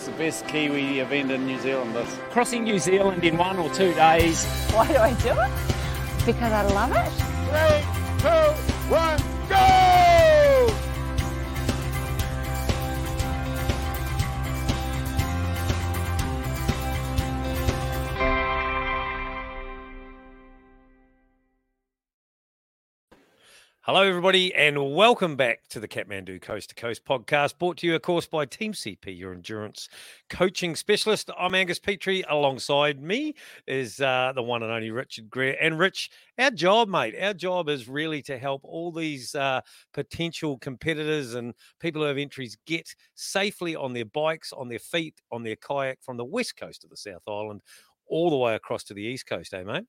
It's the best Kiwi event in New Zealand. This. Crossing New Zealand in one or two days. Why do I do it? Because I love it. Three, two, one, Hello, everybody, and welcome back to the Kathmandu Coast to Coast podcast, brought to you, of course, by Team CP, your endurance coaching specialist. I'm Angus Petrie. Alongside me is uh, the one and only Richard Greer. And Rich, our job, mate, our job is really to help all these uh, potential competitors and people who have entries get safely on their bikes, on their feet, on their kayak from the west coast of the South Island all the way across to the east coast, eh, mate?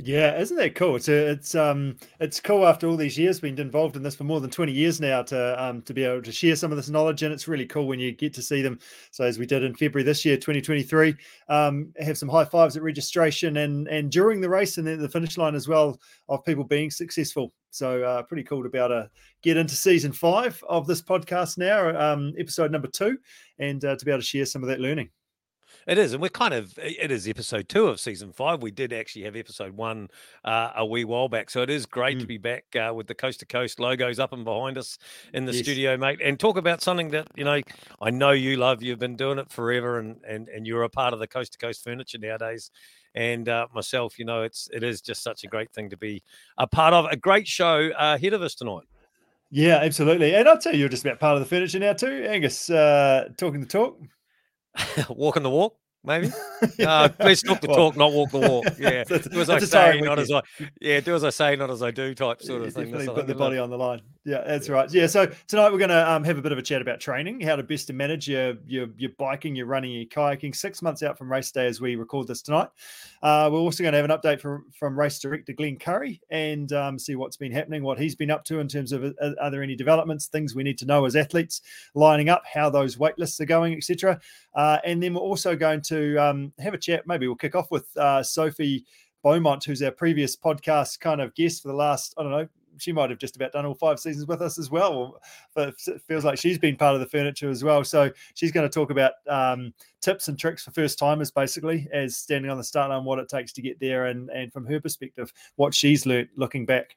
Yeah, isn't that cool? It's it's um it's cool after all these years being involved in this for more than twenty years now to um to be able to share some of this knowledge, and it's really cool when you get to see them. So as we did in February this year, twenty twenty three, um have some high fives at registration and and during the race and then the finish line as well of people being successful. So uh, pretty cool to be able to get into season five of this podcast now, um episode number two, and uh, to be able to share some of that learning. It is, and we're kind of it is episode two of season five. We did actually have episode one uh, a wee while back, so it is great mm. to be back uh, with the coast to coast logos up and behind us in the yes. studio, mate, and talk about something that you know I know you love. You've been doing it forever, and and and you're a part of the coast to coast furniture nowadays. And uh, myself, you know, it's it is just such a great thing to be a part of. A great show uh, ahead of us tonight. Yeah, absolutely. And I'll tell you, you're just about part of the furniture now too, Angus. Uh, talking the talk. Walking the walk maybe. Uh, let's talk the well, talk, not walk the walk. Yeah, do as I say, not as I. Yeah, do as I say, not as I do, type sort of thing. Put the body on the line. Yeah, that's right. Yeah, so tonight we're going to um, have a bit of a chat about training, how to best to manage your your your biking, your running, your kayaking. Six months out from race day as we record this tonight. Uh, we're also going to have an update from from race director Glen Currie and um, see what's been happening, what he's been up to in terms of uh, are there any developments, things we need to know as athletes lining up, how those wait lists are going, etc. Uh, and then we're also going to um, have a chat. Maybe we'll kick off with uh, Sophie Beaumont, who's our previous podcast kind of guest for the last, I don't know, she might have just about done all five seasons with us as well. But it feels like she's been part of the furniture as well. So she's going to talk about um, tips and tricks for first timers, basically, as standing on the start line, what it takes to get there, and and from her perspective, what she's learned looking back.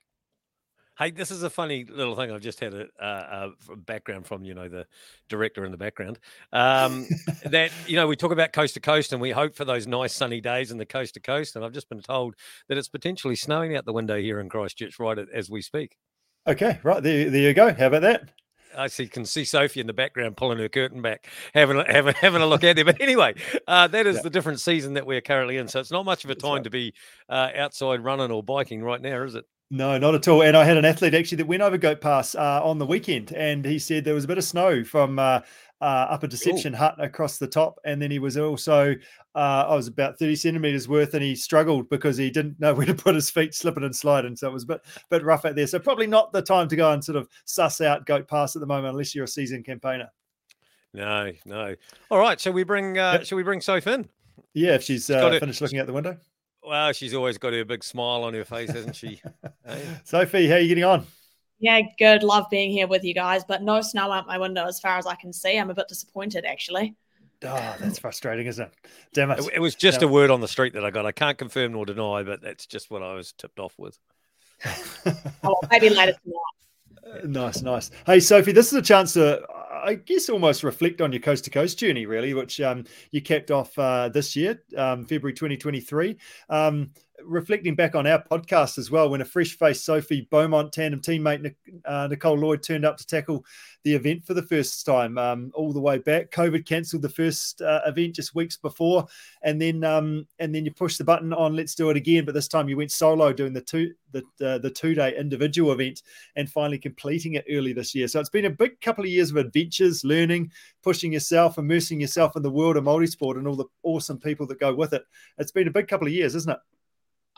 Hey, this is a funny little thing. I've just had a, a, a background from you know the director in the background. Um, that you know we talk about coast to coast, and we hope for those nice sunny days in the coast to coast. And I've just been told that it's potentially snowing out the window here in Christchurch right as we speak. Okay, right there, there you go. How about that? I see, can see Sophie in the background pulling her curtain back, having a, having having a look at there. But anyway, uh, that is yeah. the different season that we're currently in. So it's not much of a time right. to be uh, outside running or biking right now, is it? No, not at all. And I had an athlete actually that went over Goat Pass uh, on the weekend, and he said there was a bit of snow from uh, uh, up a deception Ooh. hut across the top, and then he was also uh, I was about thirty centimeters worth, and he struggled because he didn't know where to put his feet, slipping and sliding. So it was a bit bit rough out there. So probably not the time to go and sort of suss out Goat Pass at the moment, unless you're a seasoned campaigner. No, no. All right, shall we bring uh, yep. shall we bring Soph in? Yeah, if she's uh, finished looking out the window. Well, she's always got her big smile on her face, hasn't she? hey? Sophie, how are you getting on? Yeah, good. Love being here with you guys, but no snow out my window as far as I can see. I'm a bit disappointed, actually. Oh, that's frustrating, isn't it? Damn it. It, it was just a word on the street that I got. I can't confirm nor deny, but that's just what I was tipped off with. oh, maybe later tonight. Nice, nice. Hey, Sophie, this is a chance to I guess almost reflect on your coast to coast journey, really, which um, you kept off uh, this year, um, February 2023. Um, reflecting back on our podcast as well, when a fresh faced Sophie Beaumont tandem teammate uh, Nicole Lloyd turned up to tackle the event for the first time, um, all the way back. COVID cancelled the first uh, event just weeks before, and then um, and then you push the button on let's do it again. But this time you went solo doing the two the uh, the two day individual event and finally completing it early this year. So it's been a big couple of years of adventures, learning, pushing yourself, immersing yourself in the world of multisport and all the awesome people that go with it. It's been a big couple of years, isn't it?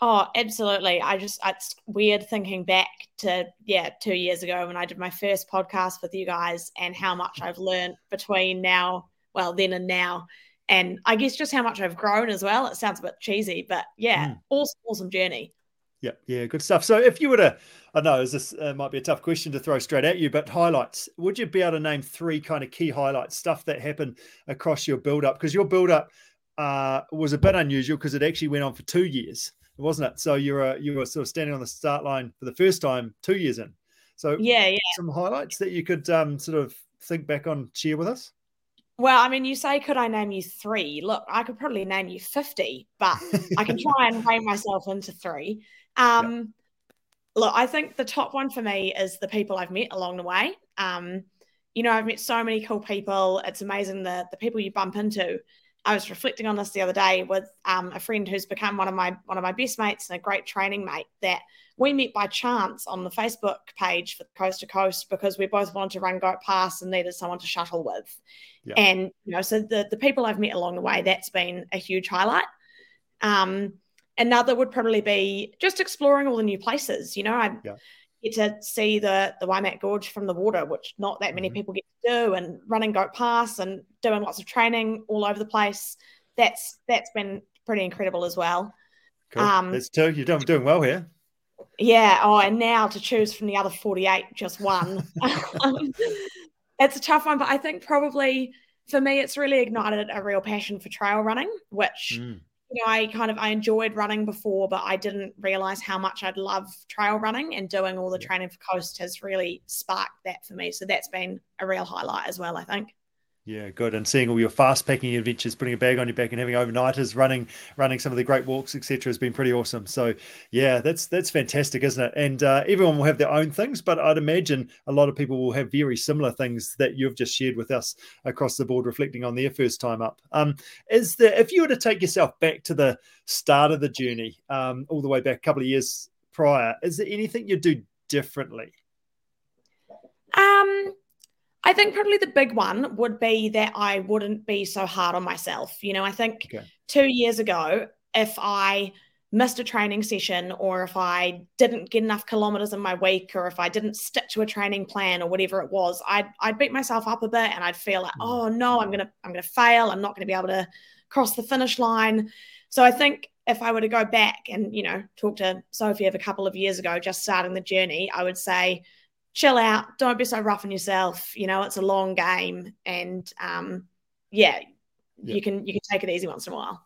Oh, absolutely. I just, it's weird thinking back to, yeah, two years ago when I did my first podcast with you guys and how much I've learned between now, well, then and now. And I guess just how much I've grown as well. It sounds a bit cheesy, but yeah, mm. awesome, awesome journey. Yeah, yeah, good stuff. So if you were to, I know this uh, might be a tough question to throw straight at you, but highlights, would you be able to name three kind of key highlights, stuff that happened across your build up? Because your build up uh, was a bit unusual because it actually went on for two years, wasn't it? So you were you were sort of standing on the start line for the first time two years in. So yeah, yeah. Some highlights that you could um, sort of think back on, share with us. Well, I mean, you say, could I name you three? Look, I could probably name you 50, but I can try and rein myself into three. Um, yep. Look, I think the top one for me is the people I've met along the way. Um, you know, I've met so many cool people. It's amazing the the people you bump into. I was reflecting on this the other day with um, a friend who's become one of my one of my best mates and a great training mate. That we met by chance on the Facebook page for Coast to Coast because we both wanted to run Goat Pass and needed someone to shuttle with. Yeah. And you know, so the the people I've met along the way, that's been a huge highlight. Um, another would probably be just exploring all the new places. You know, I yeah. Get to see the the Waimak Gorge from the water, which not that many mm-hmm. people get to do, and running Goat Pass and doing lots of training all over the place. That's that's been pretty incredible as well. Cool. Um, That's two. You're doing, doing well here. Yeah. Oh, and now to choose from the other 48, just one. it's a tough one, but I think probably for me, it's really ignited a real passion for trail running, which mm you know, I kind of I enjoyed running before, but I didn't realize how much I'd love trail running and doing all the training for coast has really sparked that for me. So that's been a real highlight as well, I think. Yeah, good. And seeing all your fast packing adventures, putting a bag on your back and having overnighters, running, running some of the great walks, etc., has been pretty awesome. So, yeah, that's that's fantastic, isn't it? And uh, everyone will have their own things, but I'd imagine a lot of people will have very similar things that you've just shared with us across the board, reflecting on their first time up. Um, is there, if you were to take yourself back to the start of the journey, um, all the way back a couple of years prior, is there anything you'd do differently? Um I think probably the big one would be that I wouldn't be so hard on myself. You know, I think okay. two years ago, if I missed a training session or if I didn't get enough kilometers in my week or if I didn't stick to a training plan or whatever it was, I'd, I'd beat myself up a bit and I'd feel like, mm. oh no, I'm gonna I'm gonna fail. I'm not gonna be able to cross the finish line. So I think if I were to go back and you know talk to Sophie of a couple of years ago, just starting the journey, I would say chill out. Don't be so rough on yourself. You know, it's a long game, and um, yeah, you can you can take it easy once in a while.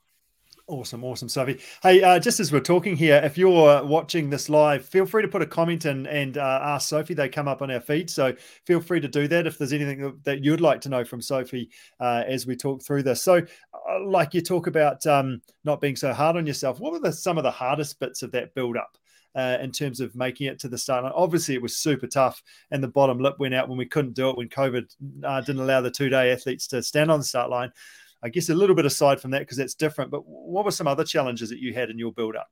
Awesome, awesome, Sophie. Hey, uh, just as we're talking here, if you're watching this live, feel free to put a comment in and uh, ask Sophie. They come up on our feed, so feel free to do that if there's anything that you'd like to know from Sophie uh, as we talk through this. So, uh, like you talk about um, not being so hard on yourself, what were the, some of the hardest bits of that build up? Uh, in terms of making it to the start line. Obviously, it was super tough, and the bottom lip went out when we couldn't do it when COVID uh, didn't allow the two day athletes to stand on the start line. I guess a little bit aside from that because that's different. But what were some other challenges that you had in your build up?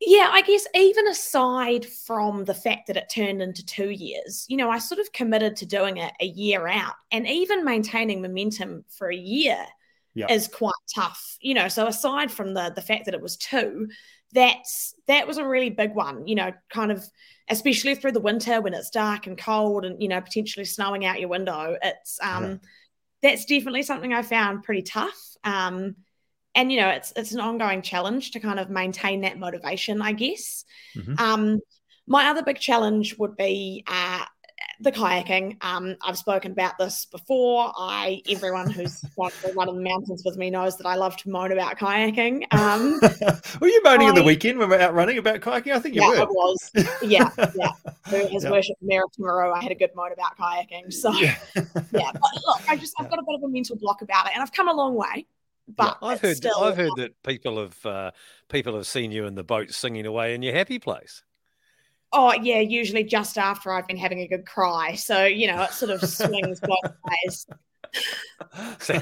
Yeah, I guess even aside from the fact that it turned into two years, you know, I sort of committed to doing it a year out and even maintaining momentum for a year yeah. is quite tough, you know. So aside from the the fact that it was two, that's that was a really big one you know kind of especially through the winter when it's dark and cold and you know potentially snowing out your window it's um yeah. that's definitely something i found pretty tough um and you know it's it's an ongoing challenge to kind of maintain that motivation i guess mm-hmm. um my other big challenge would be uh the kayaking. Um, I've spoken about this before. I everyone who's one of the mountains with me knows that I love to moan about kayaking. Um, were you moaning I, in the weekend when we are out running about kayaking? I think you were. yeah, were. I was. Yeah, yeah. Who has yeah. worshipped Mara tomorrow? I had a good moan about kayaking. So yeah. yeah. But look, I just I've got a bit of a mental block about it, and I've come a long way. But yeah, I've heard still, I've heard that people have uh, people have seen you in the boat singing away in your happy place. Oh yeah, usually just after I've been having a good cry. So you know, it sort of swings both ways. so,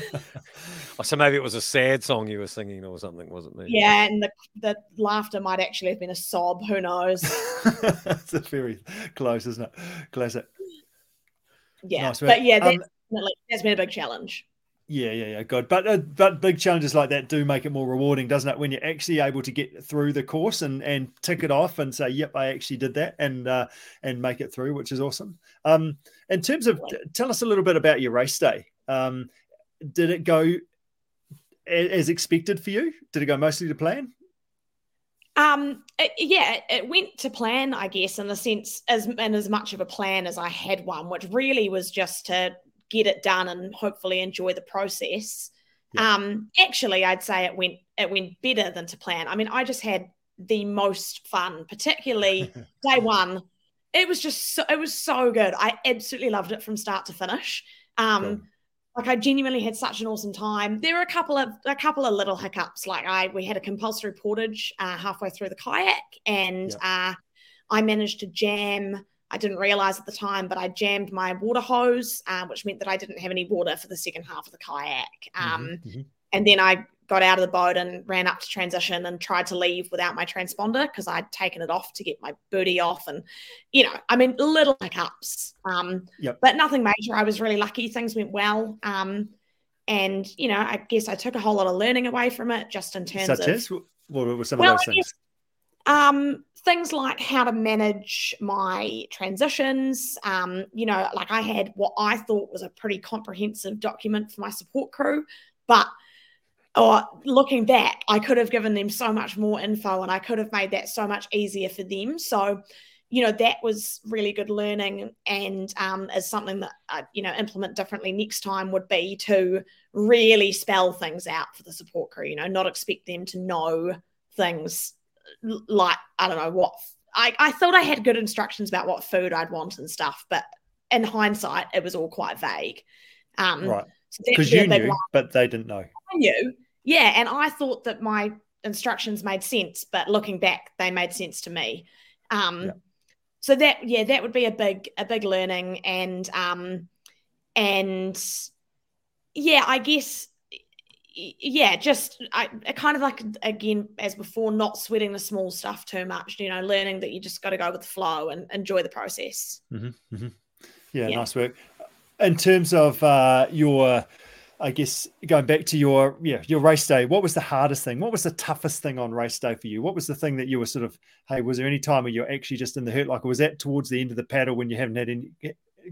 so, maybe it was a sad song you were singing or something, wasn't it? Yeah, and the the laughter might actually have been a sob. Who knows? It's very close, isn't it? Classic. Yeah, nice, but yeah, um, that's been a big challenge. Yeah, yeah, yeah, good. But uh, but big challenges like that do make it more rewarding, doesn't it? When you're actually able to get through the course and and tick it off and say, "Yep, I actually did that," and uh, and make it through, which is awesome. Um, in terms of, tell us a little bit about your race day. Um, did it go as expected for you? Did it go mostly to plan? Um, it, yeah, it went to plan, I guess, in the sense as and as much of a plan as I had one, which really was just to get it done and hopefully enjoy the process. Yeah. Um, actually, I'd say it went it went better than to plan. I mean, I just had the most fun, particularly day one. It was just so, it was so good. I absolutely loved it from start to finish. Um, cool like I genuinely had such an awesome time. There were a couple of a couple of little hiccups. Like I we had a compulsory portage uh, halfway through the kayak, and yeah. uh, I managed to jam. I didn't realize at the time, but I jammed my water hose, uh, which meant that I didn't have any water for the second half of the kayak. Mm-hmm, um, mm-hmm, mm-hmm. And then I got out of the boat and ran up to transition and tried to leave without my transponder because I'd taken it off to get my booty off. And, you know, I mean, little hiccups, um, yep. but nothing major. I was really lucky. Things went well. Um, and, you know, I guess I took a whole lot of learning away from it just in terms Such of. As? What were some well, of those things? Guess, um, things like how to manage my transitions. Um, you know, like I had what I thought was a pretty comprehensive document for my support crew, but or looking back, I could have given them so much more info and I could have made that so much easier for them. So, you know, that was really good learning and um, is something that, I, you know, implement differently next time would be to really spell things out for the support crew, you know, not expect them to know things like, I don't know what. I, I thought I had good instructions about what food I'd want and stuff, but in hindsight, it was all quite vague. Um, right. Because so you knew, but they didn't know. I knew, yeah, and I thought that my instructions made sense, but looking back, they made sense to me. Um, yeah. So that yeah, that would be a big a big learning, and um, and yeah, I guess yeah, just I, I kind of like again as before, not sweating the small stuff too much. You know, learning that you just got to go with the flow and enjoy the process. Mm-hmm, mm-hmm. Yeah, yeah, nice work. In terms of uh, your I guess going back to your yeah your race day, what was the hardest thing? What was the toughest thing on race day for you? What was the thing that you were sort of hey? Was there any time where you're actually just in the hurt? Like was that towards the end of the paddle when you haven't had any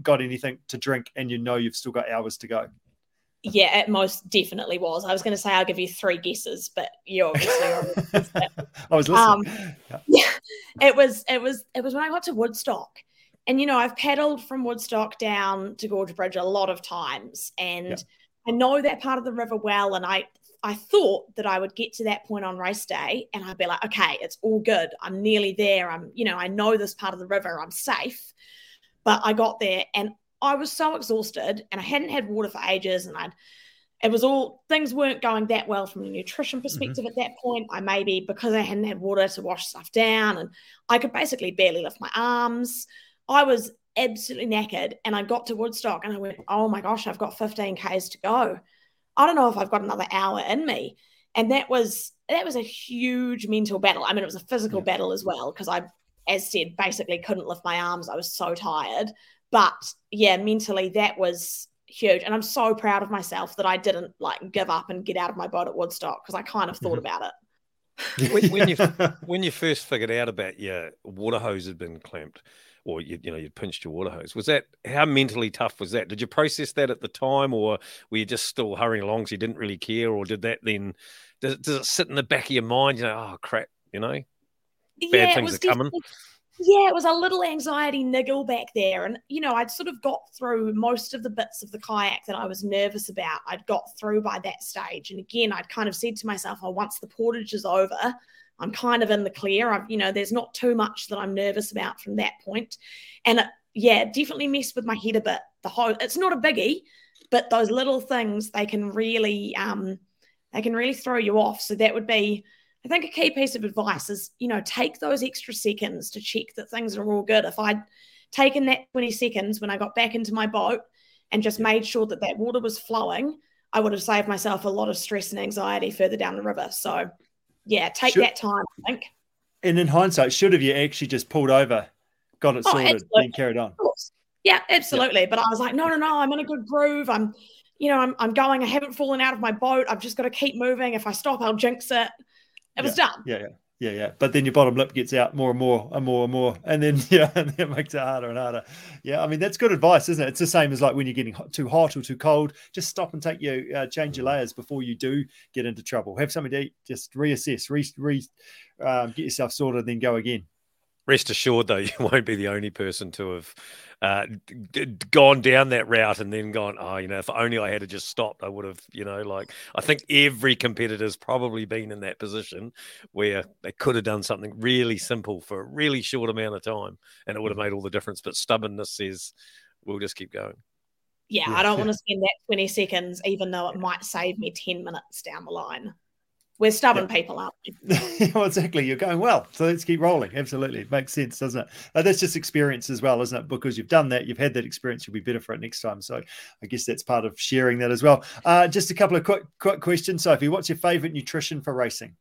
got anything to drink and you know you've still got hours to go? Yeah, it most definitely was. I was going to say I'll give you three guesses, but you obviously I was listening. Um, yeah. yeah, it was it was it was when I got to Woodstock. And you know, I've paddled from Woodstock down to Gorge Bridge a lot of times, and yeah I know that part of the river well, and I I thought that I would get to that point on race day and I'd be like, okay, it's all good. I'm nearly there. I'm, you know, I know this part of the river. I'm safe. But I got there and I was so exhausted and I hadn't had water for ages and I'd it was all things weren't going that well from a nutrition mm-hmm. perspective mm-hmm. at that point. I maybe because I hadn't had water to wash stuff down and I could basically barely lift my arms. I was absolutely knackered. And I got to Woodstock and I went, oh my gosh, I've got 15 Ks to go. I don't know if I've got another hour in me. And that was that was a huge mental battle. I mean, it was a physical yeah. battle as well, because I, as said, basically couldn't lift my arms. I was so tired. But yeah, mentally that was huge. And I'm so proud of myself that I didn't like give up and get out of my boat at Woodstock because I kind of thought mm-hmm. about it. when, when, you when you first figured out about your water hose had been clamped, or you, you know you'd pinched your water hose. Was that how mentally tough was that? Did you process that at the time, or were you just still hurrying along so you didn't really care, or did that then does, does it sit in the back of your mind? You know, oh crap, you know, bad yeah, things are coming. Yeah, it was a little anxiety niggle back there. And, you know, I'd sort of got through most of the bits of the kayak that I was nervous about. I'd got through by that stage. And again, I'd kind of said to myself, oh, once the portage is over, I'm kind of in the clear. I've, you know, there's not too much that I'm nervous about from that point. And it, yeah, definitely messed with my head a bit. The whole, it's not a biggie, but those little things they can really, um, they can really throw you off. So that would be, I think, a key piece of advice is, you know, take those extra seconds to check that things are all good. If I'd taken that 20 seconds when I got back into my boat and just made sure that that water was flowing, I would have saved myself a lot of stress and anxiety further down the river. So yeah, take should, that time, I think. And in hindsight, should have you actually just pulled over, got it oh, sorted, and carried on? Yeah, absolutely. Yeah. But I was like, no, no, no, I'm in a good groove. I'm, you know, I'm, I'm going. I haven't fallen out of my boat. I've just got to keep moving. If I stop, I'll jinx it. It was yeah. done. Yeah, yeah. Yeah, yeah. But then your bottom lip gets out more and more and more and more. And then, yeah, and it makes it harder and harder. Yeah. I mean, that's good advice, isn't it? It's the same as like when you're getting too hot or too cold, just stop and take your, uh, change your layers before you do get into trouble. Have something to eat, just reassess, re, re um, get yourself sorted, then go again. Rest assured, though, you won't be the only person to have uh, d- gone down that route and then gone, oh, you know, if only I had just stopped, I would have, you know, like I think every competitor's probably been in that position where they could have done something really simple for a really short amount of time and it would have made all the difference. But stubbornness says, we'll just keep going. Yeah, yeah I don't want to spend that 20 seconds, even though it might save me 10 minutes down the line. We're stubborn people, aren't we? well, exactly. You're going well, so let's keep rolling. Absolutely, it makes sense, doesn't it? Uh, that's just experience as well, isn't it? Because you've done that, you've had that experience, you'll be better for it next time. So, I guess that's part of sharing that as well. Uh, just a couple of quick, quick questions, Sophie. What's your favourite nutrition for racing?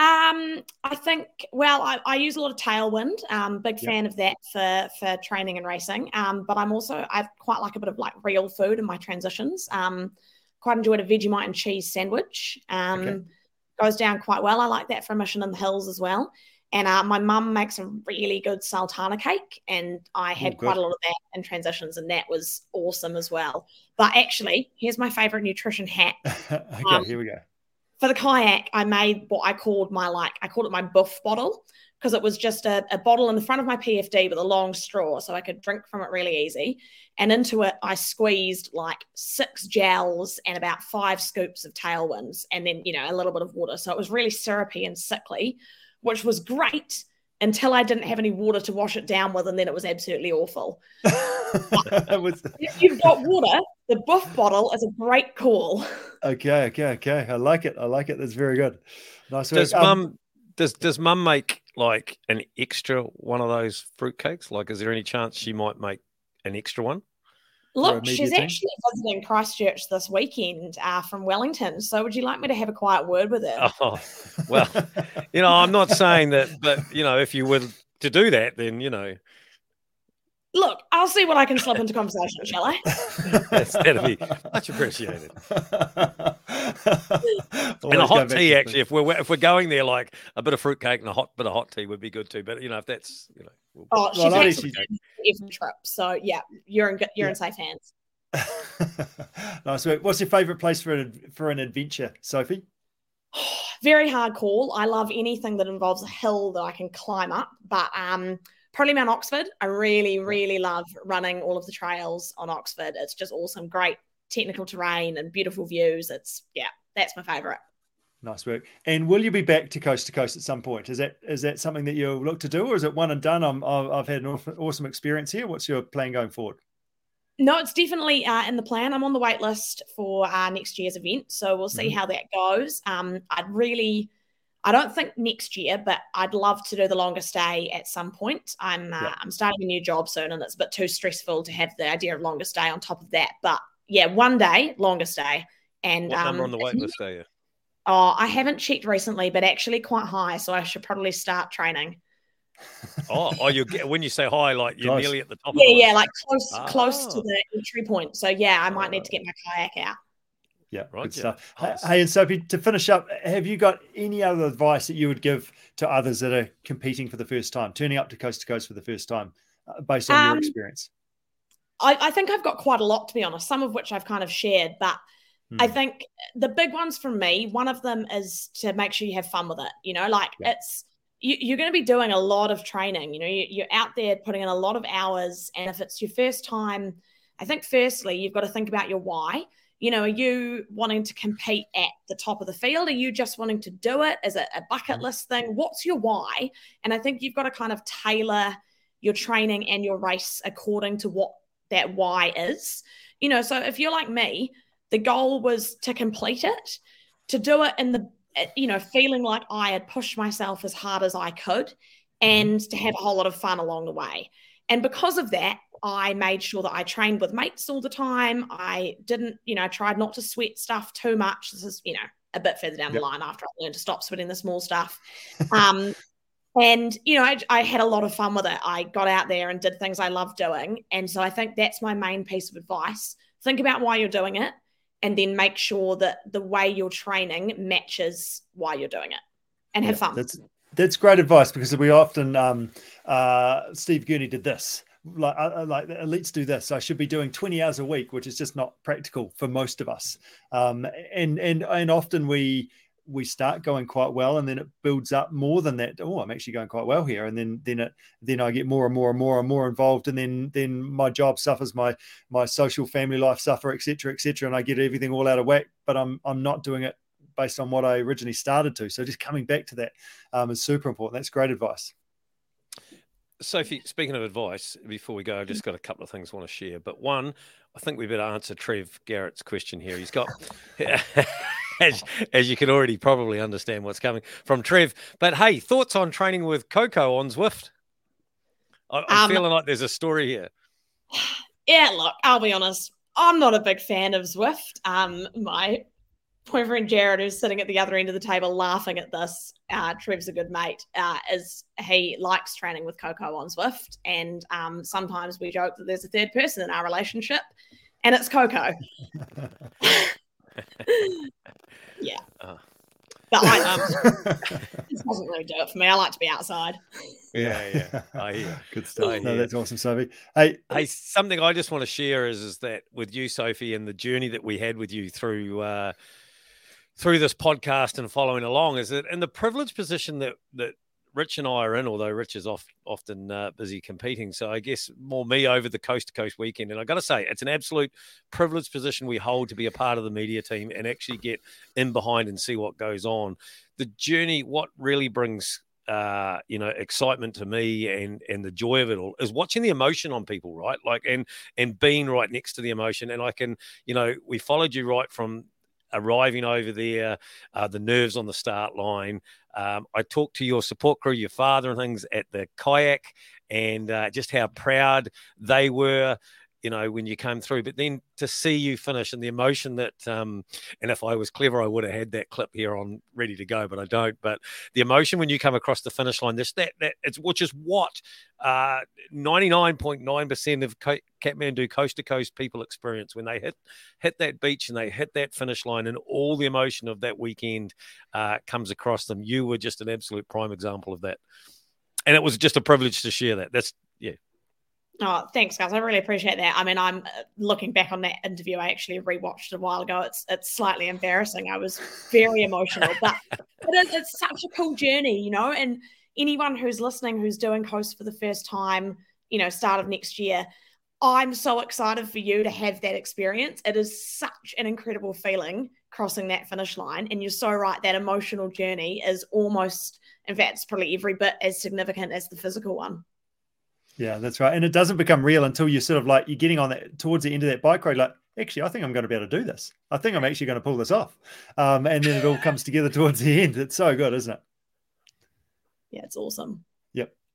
Um, I think well, I, I, use a lot of tailwind. Um, big fan of that for for training and racing. Um, but I'm also I quite like a bit of like real food in my transitions. Um, quite enjoyed a Vegemite and cheese sandwich. Um, okay. Goes down quite well. I like that for a mission in the hills as well. And uh, my mum makes a really good sultana cake, and I had oh, quite a lot of that in transitions, and that was awesome as well. But actually, here's my favorite nutrition hack. okay, um, here we go. For the kayak, I made what I called my like I called it my buff bottle because it was just a, a, bottle in the front of my PFD with a long straw so I could drink from it really easy. And into it, I squeezed like six gels and about five scoops of tailwinds and then, you know, a little bit of water. So it was really syrupy and sickly, which was great until I didn't have any water to wash it down with. And then it was absolutely awful. was... If you've got water, the buff bottle is a great call. Okay, okay, okay. I like it. I like it. That's very good. Nice. Does um, mum does does mum make like an extra one of those fruitcakes? Like, is there any chance she might make an extra one? Look, she's team? actually visiting Christchurch this weekend uh, from Wellington. So, would you like me to have a quiet word with her? Oh, well, you know, I'm not saying that, but you know, if you were to do that, then you know, Look, I'll see what I can slip into conversation, shall I? That'd be much appreciated. and a hot tea, actually, if we're if we're going there, like a bit of fruitcake and a hot bit of hot tea would be good too. But you know, if that's you know, we'll... oh, she's well, actually every trip, so yeah, you're in you're yeah. in safe hands. nice. What's your favourite place for an for an adventure, Sophie? Very hard call. I love anything that involves a hill that I can climb up, but um probably Mount Oxford. I really, really love running all of the trails on Oxford. It's just awesome, great technical terrain and beautiful views. It's yeah, that's my favorite. Nice work. And will you be back to coast to coast at some point? Is that is that something that you'll look to do, or is it one and done? I'm, I've had an awesome experience here. What's your plan going forward? No, it's definitely uh, in the plan. I'm on the wait list for uh, next year's event, so we'll see mm-hmm. how that goes. Um, I'd really I don't think next year, but I'd love to do the longer stay at some point. I'm uh, yeah. I'm starting a new job soon, and it's a bit too stressful to have the idea of longer stay on top of that. But yeah, one day longer stay. And what um, number on the wait list are you? Oh, I haven't checked recently, but actually quite high. So I should probably start training. oh, oh, you when you say high, like you're close. nearly at the top. Yeah, yeah, like close, ah. close to the entry point. So yeah, I might need to get my kayak out. Yeah, right, good stuff. Hey, and Sophie, to finish up, have you got any other advice that you would give to others that are competing for the first time, turning up to coast to coast for the first time, uh, based on um, your experience? I, I, think I've got quite a lot, to be honest, some of which I've kind of shared, but hmm. I think the big ones for me, one of them is to make sure you have fun with it. You know, like yeah. it's, you, are going to be doing a lot of training. You know, you, you're out there putting in a lot of hours. And if it's your first time, I think firstly, you've got to think about your why you know, are you wanting to compete at the top of the field? Are you just wanting to do it as a, a bucket mm-hmm. list thing? What's your why? And I think you've got to kind of tailor your training and your race according to what that why is. You know, so if you're like me, the goal was to complete it, to do it in the, you know, feeling like I had pushed myself as hard as I could mm-hmm. and to have a whole lot of fun along the way. And because of that, I made sure that I trained with mates all the time. I didn't, you know, I tried not to sweat stuff too much. This is, you know, a bit further down yep. the line after I learned to stop sweating the small stuff. Um, and, you know, I, I, had a lot of fun with it. I got out there and did things I love doing. And so I think that's my main piece of advice. Think about why you're doing it and then make sure that the way you're training matches why you're doing it. and have Yeah, fun. That's that's great advice because we often um, uh, Steve Gurney did this. Like, uh, uh, like elites do this. I should be doing 20 hours a week, which is just not practical for most of us. Um, and and and often we we start going quite well, and then it builds up more than that. Oh, I'm actually going quite well here, and then then it then I get more and more and more and more involved, and then then my job suffers, my my social family life suffer, etc. etc. and I get everything all out of whack. But I'm I'm not doing it based on what I originally started to. So just coming back to that um, is super important. That's great advice. Sophie, speaking of advice, before we go, I've just got a couple of things I want to share. But one, I think we better answer Trev Garrett's question here. He's got, as, as you can already probably understand what's coming from Trev. But hey, thoughts on training with Coco on Zwift? I, I'm Um, feeling like there's a story here. Yeah, look, I'll be honest. I'm not a big fan of Zwift. Um, my boyfriend Jared, who's sitting at the other end of the table laughing at this, uh, Trev's a good mate, uh, is he likes training with Coco on Zwift. And um, sometimes we joke that there's a third person in our relationship, and it's Coco. yeah. Oh. But I, um, this doesn't really do it for me. I like to be outside. Yeah, yeah. I hear. Good stuff. No, that's awesome, Sophie. Hey, Hey, something I just want to share is is that with you, Sophie, and the journey that we had with you through uh, through this podcast and following along, is that in the privileged position that that Rich and I are in, although Rich is off, often uh, busy competing. So I guess more me over the coast to coast weekend. And I got to say, it's an absolute privileged position we hold to be a part of the media team and actually get in behind and see what goes on. The journey, what really brings uh, you know, excitement to me and and the joy of it all is watching the emotion on people, right? Like and and being right next to the emotion. And I can, you know, we followed you right from arriving over there, uh, the nerves on the start line. Um, I talked to your support crew, your father and things at the kayak, and uh, just how proud they were. You know, when you came through, but then to see you finish and the emotion that, um, and if I was clever, I would have had that clip here on ready to go, but I don't. But the emotion when you come across the finish line, this that that it's which is what ninety nine point nine percent of Co- Kathmandu coast to coast people experience when they hit hit that beach and they hit that finish line, and all the emotion of that weekend uh, comes across them. You were just an absolute prime example of that, and it was just a privilege to share that. That's yeah. Oh, thanks, guys. I really appreciate that. I mean, I'm uh, looking back on that interview. I actually rewatched it a while ago. It's it's slightly embarrassing. I was very emotional, but it is, it's such a cool journey, you know. And anyone who's listening, who's doing Coast for the first time, you know, start of next year, I'm so excited for you to have that experience. It is such an incredible feeling crossing that finish line. And you're so right. That emotional journey is almost, in fact, it's probably every bit as significant as the physical one. Yeah, that's right. And it doesn't become real until you're sort of like you're getting on that towards the end of that bike ride, like, actually, I think I'm going to be able to do this. I think I'm actually going to pull this off. Um, and then it all comes together towards the end. It's so good, isn't it? Yeah, it's awesome.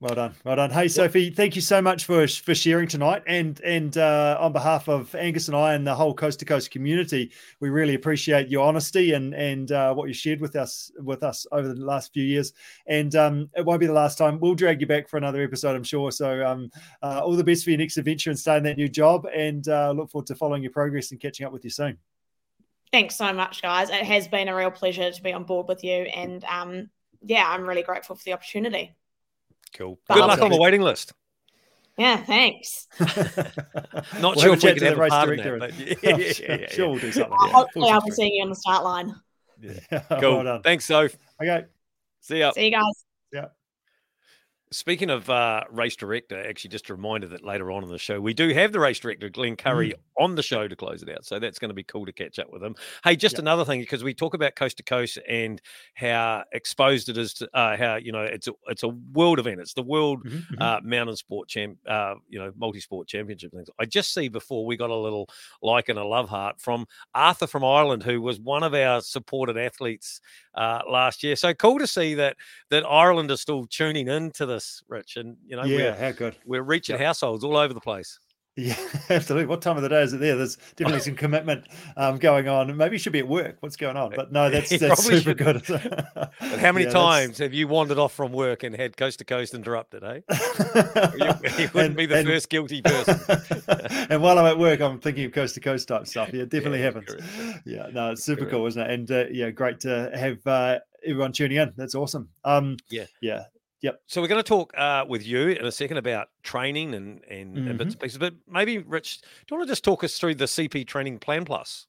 Well done. Well done. Hey, Sophie, thank you so much for for sharing tonight. And and uh, on behalf of Angus and I and the whole Coast to Coast community, we really appreciate your honesty and and uh, what you shared with us with us over the last few years. And um, it won't be the last time. We'll drag you back for another episode, I'm sure. So um, uh, all the best for your next adventure and starting that new job. And uh, look forward to following your progress and catching up with you soon. Thanks so much, guys. It has been a real pleasure to be on board with you. And um, yeah, I'm really grateful for the opportunity. Cool. But Good luck on the waiting list. Yeah, thanks. Not We'll sure if we chat can to the have a race part in director that, but yeah, yeah, sure, yeah, yeah, sure we'll do something. Uh, Yeah, hopefully, I'll be seeing you on the start line. Yeah, Cool. well done. Thanks, Soph. Okay. See ya. See you guys. Speaking of uh, race director, actually, just a reminder that later on in the show, we do have the race director, Glen Currie, Mm. on the show to close it out. So that's going to be cool to catch up with him. Hey, just Yep. another thing, because we talk about coast to coast and how exposed it is to uh, how, you know, it's a, it's a world event. It's the world Mhm, mhm. uh, mountain sport champ, uh, you know, multi-sport championship things. I just see before we got a little like and a love heart from Arthur from Ireland, who was one of our supported athletes uh, last year. So cool to see that that Ireland is still tuning into this, Rich, and you know yeah, we're how good. we're reaching Yep. households all over the place. Yeah, absolutely. What time of the day is it there? There's definitely some commitment um, going on. Maybe you should be at work. What's going on? But no, that's that's super good. But how many Yeah, that's- times have you wandered off from work and had coast to coast interrupted? Eh, you, you wouldn't And- be the and- first guilty person. and while I'm at work, I'm thinking of coast to coast type stuff. Yeah, it definitely Yeah, happens. correct. Yeah, no, it's super Correct. cool, isn't it? And uh, yeah, great to have uh, everyone tuning in. That's awesome. Um, Yeah. yeah, So we're going to talk uh, with you in a second about training and and, and Mm-hmm. bits and pieces. But maybe, Rich, do you want to just talk us through the CP Training Plan Plus?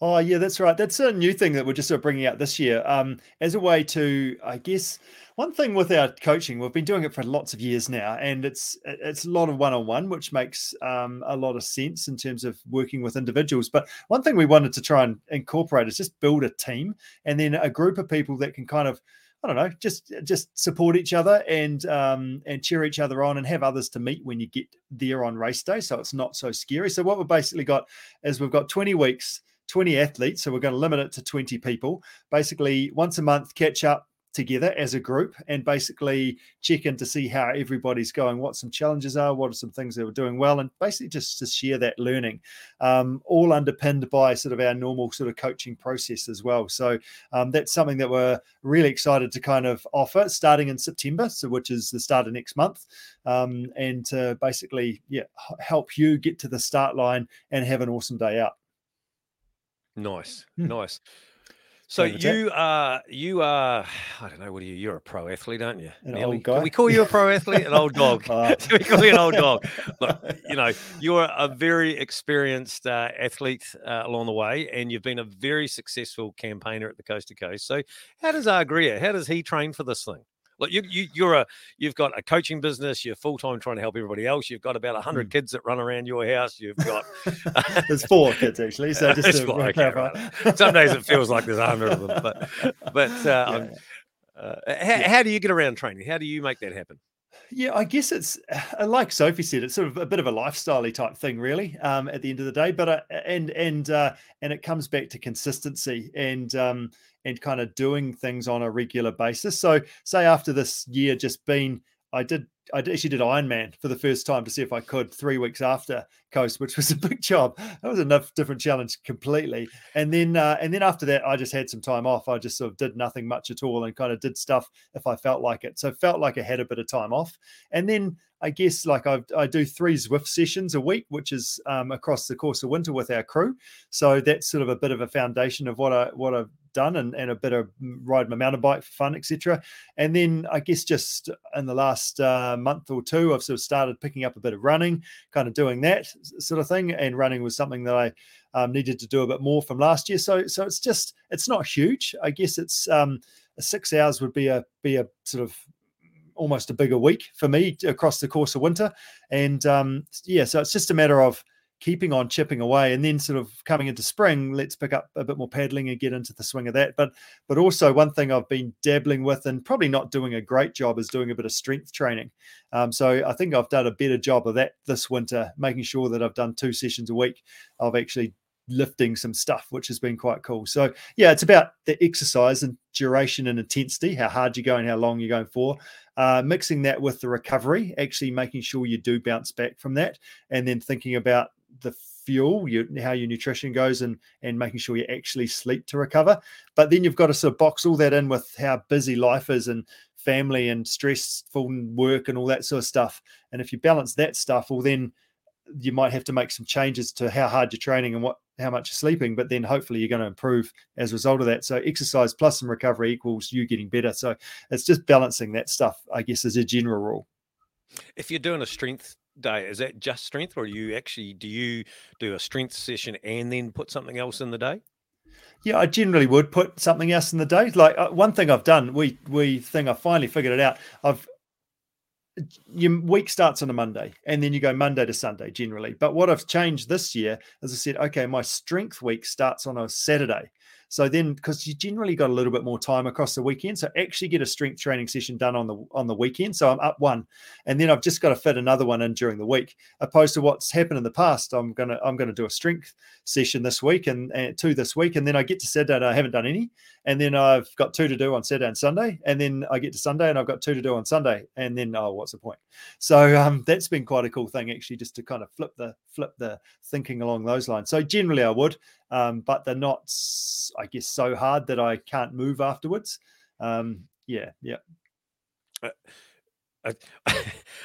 Oh, yeah, that's right. That's a new thing that we're just sort of bringing out this year um, as a way to, I guess, one thing with our coaching, we've been doing it for lots of years now, and it's it's a lot of one-on-one, which makes um, a lot of sense in terms of working with individuals. But one thing we wanted to try and incorporate is just build a team, and then a group of people that can kind of I don't know, just just support each other and um, and cheer each other on, and have others to meet when you get there on race day, so it's not so scary. So what we've basically got is we've got 20 weeks, 20 athletes, so we're going to limit it to 20 people. Basically, once a month, catch up together as a group and basically check in to see how everybody's going, what some challenges are, what are some things that we're doing well, and basically just to share that learning, um, all underpinned by sort of our normal sort of coaching process as well. So um, that's something that we're really excited to kind of offer starting in September, so which is the start of next month, um, and to basically yeah help you get to the start line and have an awesome day out. Nice, Hmm. nice. So you. are you are I don't know what are you? You're a pro athlete, aren't you? An Nearly. old guy. Can we call you a pro athlete? An old dog? Uh, Can we call you an old dog? Look, you know, you're a very experienced uh, athlete uh, along the way, and you've been a very successful campaigner at the Coast to Coast. So, how does Greer? How does he train for this thing? Look, you, you you're a you've got a coaching business. You're full time trying to help everybody else. You've got about hundred kids that run around your house. You've got There's four kids actually, so just to four, clarify. right. Some days it feels like there's hundred of them, but but uh, Yeah. Uh, how, how do you get around training? How do you make that happen? Yeah, I guess it's like Sophie said, it's sort of a bit of a lifestyle type thing, really. Um, at the end of the day, but uh, and and uh, and it comes back to consistency and um, and kind of doing things on a regular basis. So, say after this year just been, I did I actually did Ironman for the first time to see if I could three weeks after Coast, which was a big job. That was a different challenge completely. And then uh, and then after that, I just had some time off. I just sort of did nothing much at all and kind of did stuff if I felt like it. So felt like I had a bit of time off. And then I guess like I, I do three Zwift sessions a week, which is um, across the course of winter with our crew. So that's sort of a bit of a foundation of what I what I've done and, and a bit of ride my mountain bike for fun, etc. And then I guess just in the last uh, month or two, I've sort of started picking up a bit of running, kind of doing that sort of thing. And running was something that I um, needed to do a bit more from last year. So so it's just it's not huge. I guess it's um, six hours would be a be a sort of almost a bigger week for me across the course of winter. And um, yeah, so it's just a matter of keeping on chipping away and then sort of coming into spring let's pick up a bit more paddling and get into the swing of that. But but also one thing i've been dabbling with and probably not doing a great job is doing a bit of strength training. Um, so i think i've done a better job of that this winter making sure that i've done two sessions a week of actually lifting some stuff which has been quite cool. So yeah it's about the exercise and duration and intensity how hard you're going how long you're going for. Uh, mixing that with the recovery actually making sure you do bounce back from that and then thinking about the fuel, you, how your nutrition goes, and and making sure you actually sleep to recover. But then you've got to sort of box all that in with how busy life is and family and stressful work and all that sort of stuff. And if you balance that stuff, well, then you might have to make some changes to how hard you're training and what how much you're sleeping. But then hopefully you're going to improve as a result of that. So exercise plus some recovery equals you getting better. So it's just balancing that stuff, I guess, as a general rule. If you're doing a strength day, is that just strength, or do you actually do you do a strength session and then put something else in the day? Yeah, I generally would put something else in the day. Like uh, one thing I've done, we we thing I finally figured it out. I've your week starts on a Monday, and then you go Monday to Sunday generally. But what I've changed this year, as I said, okay, my strength week starts on a Saturday. So then, because you generally got a little bit more time across the weekend, so actually get a strength training session done on the on the weekend. So I'm up one, and then I've just got to fit another one in during the week. Opposed to what's happened in the past, I'm gonna I'm gonna do a strength session this week and, and two this week, and then I get to Saturday and I haven't done any, and then I've got two to do on Saturday and Sunday, and then I get to Sunday and I've got two to do on Sunday, and then oh, what's the point? So um, that's been quite a cool thing actually, just to kind of flip the flip the thinking along those lines. So generally I would, um, but they're not, I guess, so hard that I can't move afterwards. Um, yeah, yeah. I, I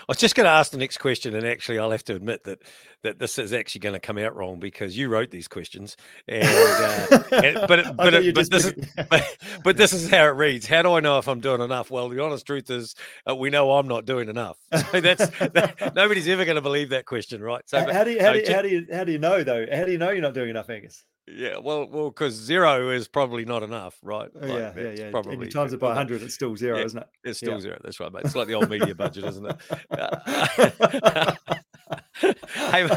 was just going to ask the next question, and actually, I'll have to admit that that this is actually going to come out wrong because you wrote these questions, and, uh, and but but, it, but this is but, but, this is how it reads. How do I know if I'm doing enough? Well, the honest truth is, uh, we know I'm not doing enough. So that's that, nobody's ever going to believe that question, right? So how, do you how, do you, how do you how do you know though? How do you know you're not doing enough, Angus? Yeah, well, well, because zero is probably not enough, right? Oh, like, yeah, yeah, yeah. Probably and you times it by hundred, it's still zero, yeah, isn't it? It's still yeah. zero. That's right, mate. It's like the old media budget, isn't it? hey,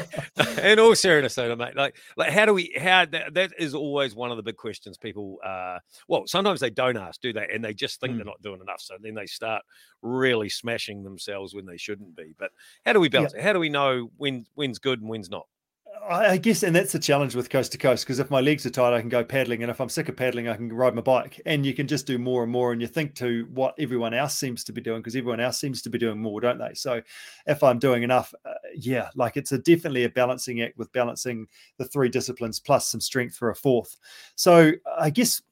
in all seriousness, though, mate, like, like, how do we? How that, that is always one of the big questions people. Uh, well, sometimes they don't ask, do they? And they just think mm. they're not doing enough, so then they start really smashing themselves when they shouldn't be. But how do we balance it? How do we know when when's good and when's not? I guess, and that's the challenge with coast to coast. Because if my legs are tired, I can go paddling, and if I'm sick of paddling, I can ride my bike. And you can just do more and more. And you think to what everyone else seems to be doing, because everyone else seems to be doing more, don't they? So, if I'm doing enough, uh, yeah, like it's a definitely a balancing act with balancing the three disciplines plus some strength for a fourth. So, I guess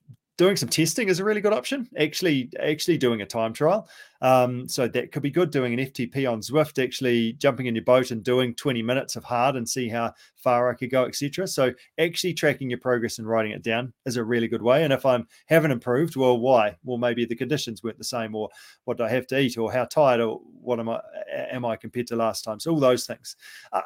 doing some testing is a really good option. Actually, actually doing a time trial. Um, so that could be good. Doing an FTP on Zwift, actually jumping in your boat and doing 20 minutes of hard and see how far I could go, etc. So actually tracking your progress and writing it down is a really good way. And if I'm haven't improved, well, why? Well, maybe the conditions weren't the same, or what do I have to eat, or how tired, or what am I am I compared to last time? So all those things.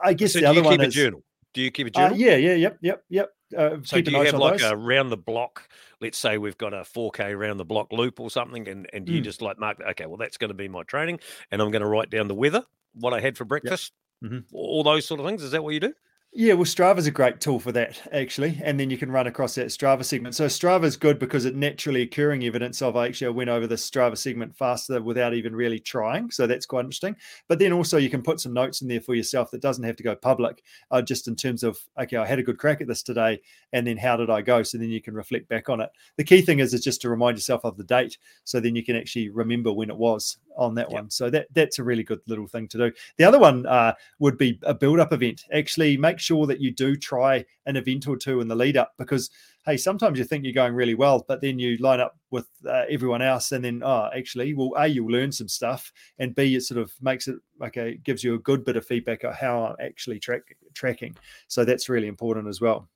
I guess so the other one keep is a journal. Do you keep a uh, journal? Uh, yeah, yeah, yep, yep, yep. Uh, so do you have like those. a round the block? Let's say we've got a 4K round the block loop or something, and and you mm. just like mark, okay, well that's going to be my training, and I'm going to write down the weather, what I had for breakfast, yep. mm-hmm. all those sort of things. Is that what you do? Yeah, well, Strava is a great tool for that, actually. And then you can run across that Strava segment. So Strava is good because it naturally occurring evidence of actually I went over the Strava segment faster without even really trying. So that's quite interesting. But then also you can put some notes in there for yourself that doesn't have to go public, uh, just in terms of, okay, I had a good crack at this today. And then how did I go? So then you can reflect back on it. The key thing is, is just to remind yourself of the date. So then you can actually remember when it was on that yep. one. So that that's a really good little thing to do. The other one uh, would be a build up event. Actually, make sure that you do try an event or two in the lead up because hey, sometimes you think you're going really well, but then you line up with uh, everyone else, and then oh, actually, well, a you'll learn some stuff, and b it sort of makes it okay, gives you a good bit of feedback on how I'm actually track, tracking. So that's really important as well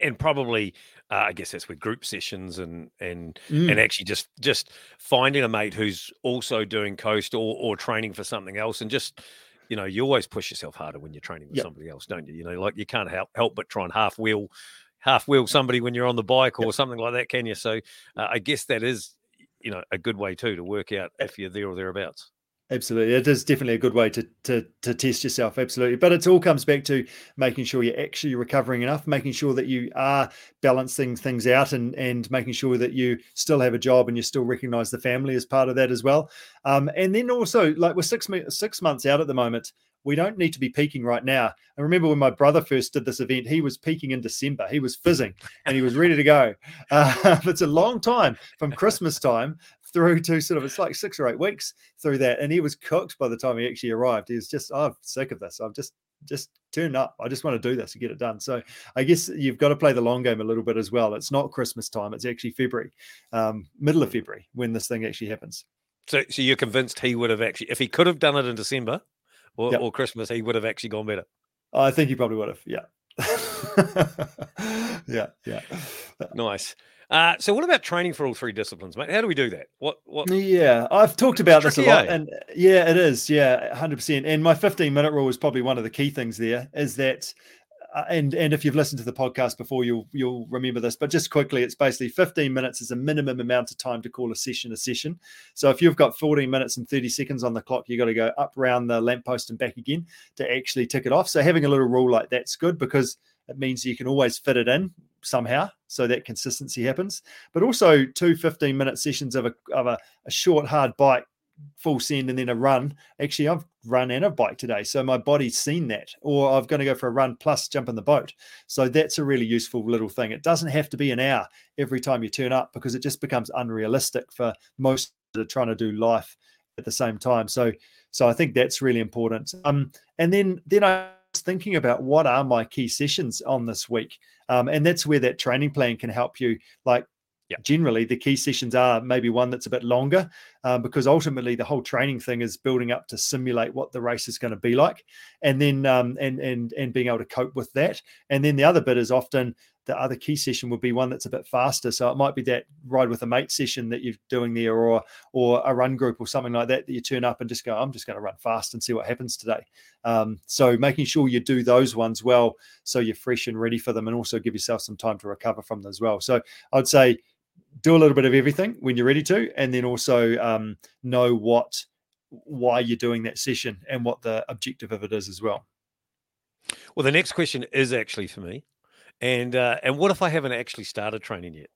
and probably uh, I guess that's with group sessions and and mm. and actually just just finding a mate who's also doing coast or or training for something else and just you know you always push yourself harder when you're training with yep. somebody else don't you you know like you can't help help but try and half wheel half wheel somebody when you're on the bike or yep. something like that can you so uh, I guess that is you know a good way too to work out if you're there or thereabouts Absolutely, it is definitely a good way to to to test yourself. Absolutely, but it all comes back to making sure you're actually recovering enough, making sure that you are balancing things out, and and making sure that you still have a job and you still recognise the family as part of that as well. Um, and then also, like we're six six months out at the moment, we don't need to be peaking right now. I remember when my brother first did this event, he was peaking in December. He was fizzing and he was ready to go. Uh, it's a long time from Christmas time through to sort of it's like six or eight weeks through that, and he was cooked by the time he actually arrived. He was just, oh, I'm sick of this. I'm just just turn up. I just want to do this and get it done. So I guess you've got to play the long game a little bit as well. It's not Christmas time. It's actually February, um, middle of February when this thing actually happens. So, so you're convinced he would have actually, if he could have done it in December or, yep. or Christmas, he would have actually gone better. I think he probably would have. Yeah. yeah. Yeah. Nice. Uh, so, what about training for all three disciplines, mate? How do we do that? What? What? Yeah, I've talked about this a lot, eh? and yeah, it is. Yeah, hundred percent. And my fifteen minute rule is probably one of the key things. There is that, uh, and and if you've listened to the podcast before, you'll you'll remember this. But just quickly, it's basically fifteen minutes is a minimum amount of time to call a session a session. So if you've got fourteen minutes and thirty seconds on the clock, you've got to go up around the lamppost and back again to actually tick it off. So having a little rule like that's good because it means you can always fit it in somehow so that consistency happens. But also two 15 minute sessions of a, of a, a short hard bike full send and then a run. Actually i've run and a bike today so my body's seen that. Or I've going to go for a run plus jump in the boat. So that's a really useful little thing. It doesn't have to be an hour every time you turn up because it just becomes unrealistic for most that are trying to do life at the same time. So so i think that's really important. Um and then then i thinking about what are my key sessions on this week um, and that's where that training plan can help you like Yep. generally the key sessions are maybe one that's a bit longer um, because ultimately the whole training thing is building up to simulate what the race is going to be like and then um, and and and being able to cope with that and then the other bit is often the other key session would be one that's a bit faster. So it might be that ride with a mate session that you're doing there or or a run group or something like that that you turn up and just go i'm just going to run fast and see what happens today. Um, so making sure you do those ones well so you're fresh and ready for them and also give yourself some time to recover from them as well. So i'd say do a little bit of everything when you're ready to, and then also um, know what why you're doing that session and what the objective of it is as well. Well, the next question is actually for me, and uh, and what if I haven't actually started training yet?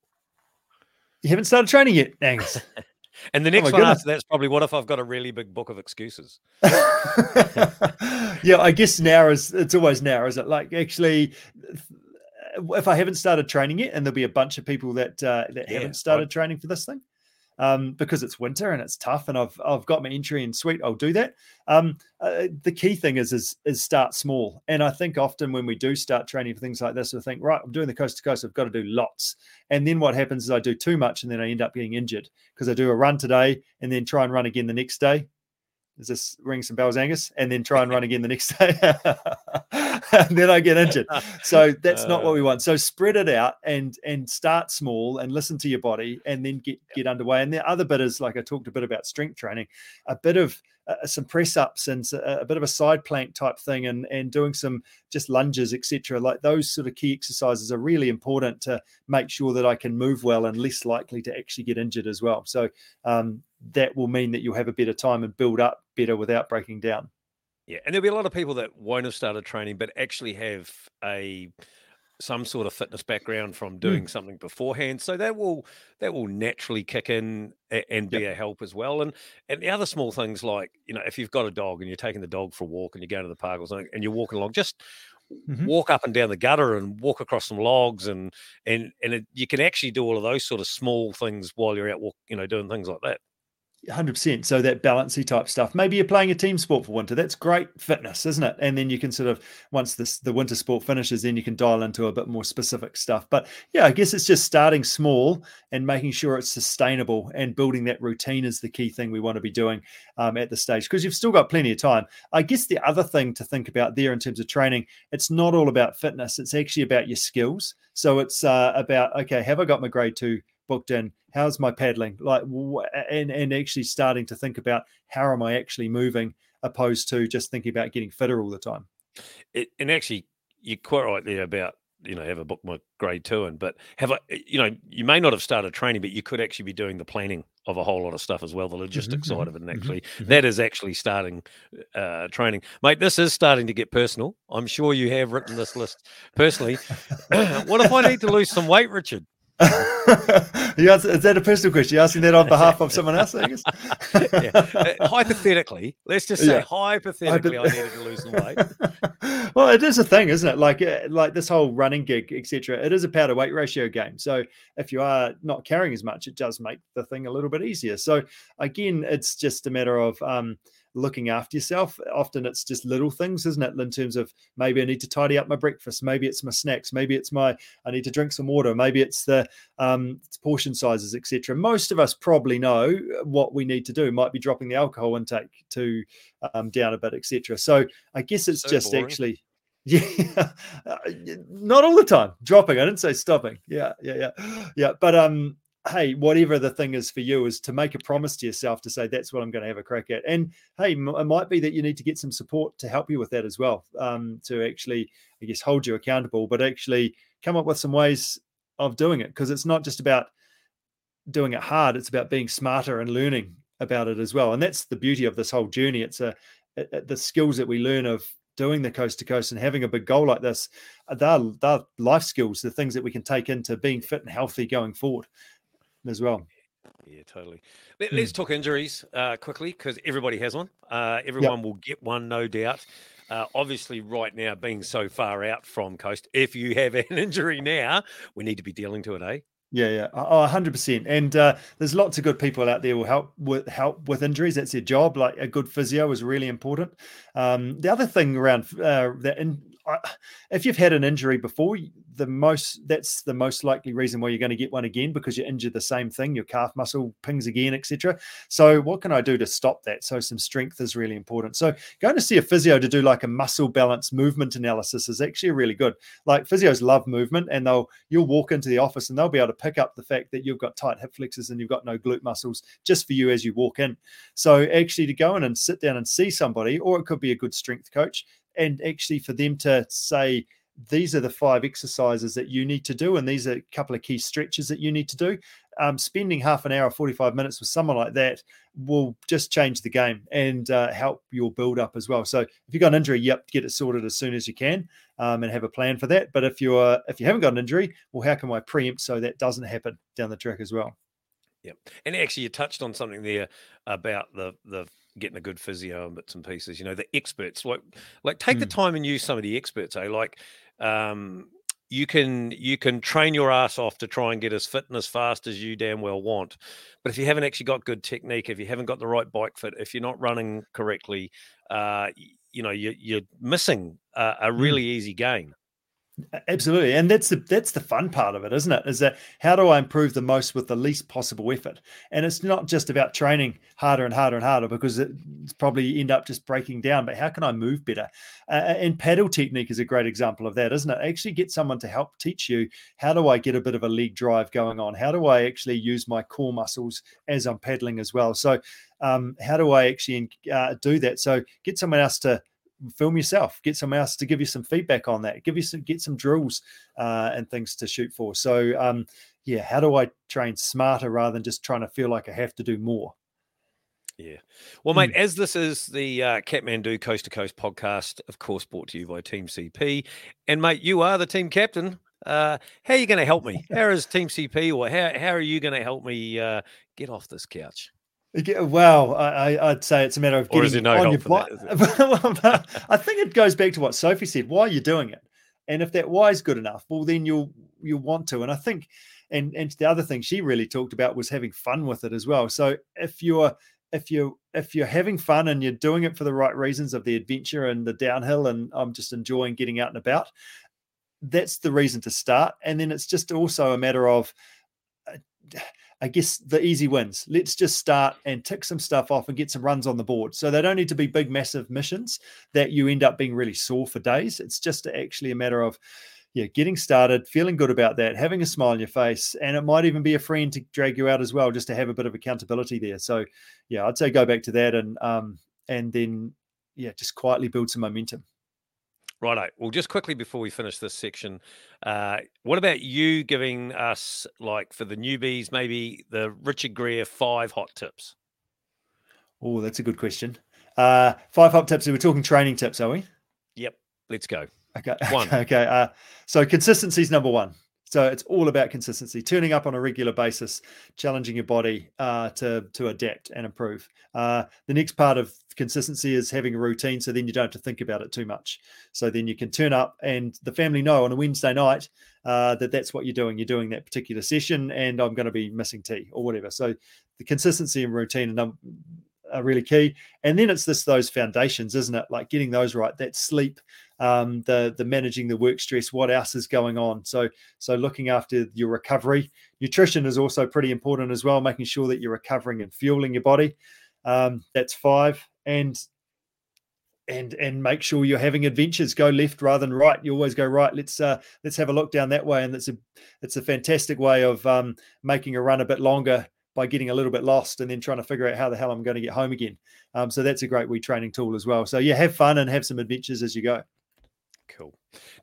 You haven't started training yet, Angus. and the Oh next my one goodness. after that's probably what if I've got a really big book of excuses? yeah, I guess now is it's always now, is it? Like actually, if I haven't started training yet, and there'll be a bunch of people that uh, that Yeah, haven't started training for this thing, um, because it's winter and it's tough, and I've I've got my entry in sweet, I'll do that. Um, uh, the key thing is is is start small, and I think often when we do start training for things like this, we think right, I'm doing the coast to coast, I've got to do lots, and then what happens is I do too much, and then I end up getting injured because I do a run today and then try and run again the next day. Does this ring some bells, Angus? And then try and run again the next day. and then I get injured. So that's not what we want. So spread it out and and start small and listen to your body and then get get underway. And the other bit is like I talked a bit about strength training, a bit of uh, some press ups and a bit of a side plank type thing and and doing some just lunges etc like those sort of key exercises are really important to make sure that i can move well and less likely to actually get injured as well so um, that will mean that you'll have a better time and build up better without breaking down Yeah, and there'll be a lot of people that won't have started training, but actually have a some sort of fitness background from doing something beforehand. So that will that will naturally kick in and be a help as well. And and the other small things like you know if you've got a dog and you're taking the dog for a walk and you're going to the park or something and you're walking along, just Mhm. walk up and down the gutter and walk across some logs and and and it, you can actually do all of those sort of small things while you're out walk, you know, doing things like that. 100% so that balancy type stuff. Maybe you're playing a team sport for winter. That's great fitness isn't it? And then you can sort of once this the winter sport finishes then you can dial into a bit more specific stuff. But yeah i guess it's just starting small and making sure it's sustainable and building that routine is the key thing we want to be doing um, at the stage. Because you've still got plenty of time. I guess the other thing to think about there in terms of training it's not all about fitness. It's actually about your skills. So it's uh, about okay have i got my grade two booked in how's my paddling? Like and and actually starting to think about how am i actually moving opposed to just thinking about getting fitter all the time. It, and actually you're quite right there about you know have a book my grade two and but have a eh, you know you may not have started training but you could actually be doing the planning of a whole lot of stuff as well the mm-hmm, logistics side mm-hmm, of it and mm-hmm, actually that is actually starting uh training. Mate this is starting to get personal. I'm sure you have written this list. Personally what if i need to lose some weight richard is that a personal question You're asking that on behalf of someone else i guess yeah. Uh, hypothetically let's just say Yeah. hypothetically i needed to lose some weight well, it is a thing, isn't it? Like, uh, like this whole running gig, etc. It is a power to weight ratio game. So if you are not carrying as much, it does make the thing a little bit easier. So again, it's just a matter of um, looking after yourself. Often it's just little things, isn't it? In terms of maybe I need to tidy up my breakfast, maybe it's my snacks, maybe it's my I need to drink some water, maybe it's the um, it's portion sizes, etc. Most of us probably know what we need to do. Might be dropping the alcohol intake to um, down a bit, etc. So I guess it's So just boring. actually. Yeah, uh, not all the time. Dropping. I didn't say stopping. Yeah, yeah, yeah, yeah. But um, hey, whatever the thing is for you, is to make a promise to yourself to say that's what I'm going to have a crack at. And hey, it might be that you need to get some support to help you with that as well. Um, to actually, I guess, hold you accountable, but actually come up with some ways of doing it because it's not just about doing it hard. It's about being smarter and learning about it as well. And that's the beauty of this whole journey. It's a the skills that we learn of doing the coast to coast and having a big goal like this. uh, They're, they're life skills, the things that we can take into being fit and healthy going forward as well. Yeah, totally. Let, Hmm. us talk injuries uh, quickly because everybody has one. Uh, everyone will get one, no doubt. Uh, obviously, right now, being so far out from coast, if you have an injury now, we need to be dealing to it, eh? Yeah, yeah, oh, hundred percent. And uh, there's lots of good people out there who help with help with injuries. That's their job. Like a good physio is really important. Um, the other thing around uh, that, and If you've had an injury before, the most that's the most likely reason why you're going to get one again because you injured the same thing, your calf muscle pings again, etc. So, what can I do to stop that? So, some strength is really important. So, going to see a physio to do like a muscle balance movement analysis is actually really good. Like physios love movement, and they'll you'll walk into the office and they'll be able to pick up the fact that you've got tight hip flexors and you've got no glute muscles just for you as you walk in. So, actually, to go in and sit down and see somebody, or it could be a good strength coach and actually for them to say these are the five exercises that you need to do and these are a couple of key stretches that you need to do um, spending half an hour 45 minutes with someone like that will just change the game and uh, help your build up as well. So if you've got an injury yep get it sorted as soon as you can um, and have a plan for that. But if you're if you haven't got an injury well how can i preempt so that doesn't happen down the track as well? Yep. And actually, you touched on something there about the the getting a good physio and bits and pieces. You know, the experts like like take mm. the time and use some of the experts. Eh? Like, um, you can you can train your ass off to try and get as fit and as fast as you damn well want, but if you haven't actually got good technique, if you haven't got the right bike fit, if you're not running correctly, uh, you know, you, you're missing a, a hmm. really mm. easy gain. Absolutely, and that's the that's the fun part of it, isn't it? Is that how do I improve the most with the least possible effort? And it's not just about training harder and harder and harder because it's probably end up just breaking down. But how can I move better? Uh, and paddle technique is a great example of that, isn't it? Actually, get someone to help teach you how do I get a bit of a leg drive going on? How do I actually use my core muscles as I'm paddling as well? So, um, how do I actually uh, do that? So, get someone else to film yourself get someone else to give you some feedback on that give you some get some drills uh, and things to shoot for so um, yeah how do i train smarter rather than just trying to feel like i have to do more yeah. Well, mate, mm. as this is the uh, Kathmandu Coast to Coast podcast, of course, brought to you by Team CP. And, mate, you are the team captain. Uh, how are you going to help me? How is Team CP or how, how are you going to help me uh, get off this couch? Well, I, would say it's a matter of getting no on your bike. I think it goes back to what Sophie said. Why are you doing it? And if that why is good enough, well, then you'll you'll want to. And I think, and and the other thing she really talked about was having fun with it as well. So if you're if you if you're having fun and you're doing it for the right reasons of the adventure and the downhill, and I'm just enjoying getting out and about, that's the reason to start. And then it's just also a matter of. Uh, I guess the easy wins. Let's just start and tick some stuff off and get some runs on the board. So they don't need to be big, massive missions that you end up being really sore for days. It's just actually a matter of, yeah, getting started, feeling good about that, having a smile on your face, and it might even be a friend to drag you out as well, just to have a bit of accountability there. So, yeah, I'd say go back to that and um and then yeah, just quietly build some momentum. Righto. Well, just quickly before we finish this section, uh, what about you giving us, like for the newbies, maybe the Richard Greer five hot tips? Oh, that's a good question. Uh, five hot tips. We're talking training tips, are we? Yep. Let's go. Okay. One. Okay. Uh, so consistency is number one. So it's all about consistency, turning up on a regular basis, challenging your body uh, to to adapt and improve. Uh, the next part of consistency is having a routine, so then you don't have to think about it too much. So then you can turn up, and the family know on a Wednesday night uh, that that's what you're doing. You're doing that particular session, and I'm going to be missing tea or whatever. So the consistency and routine are, are really key. And then it's this those foundations, isn't it? Like getting those right. That sleep um, the the managing the work stress, what else is going on. So so looking after your recovery, nutrition is also pretty important as well. Making sure that you're recovering and fueling your body. Um, that's five, and and and make sure you're having adventures. Go left rather than right. You always go right. Let's uh, let's have a look down that way, and it's a it's a fantastic way of um, making a run a bit longer by getting a little bit lost and then trying to figure out how the hell I'm going to get home again. Um, so that's a great wee training tool as well. So yeah, have fun and have some adventures as you go. Cool.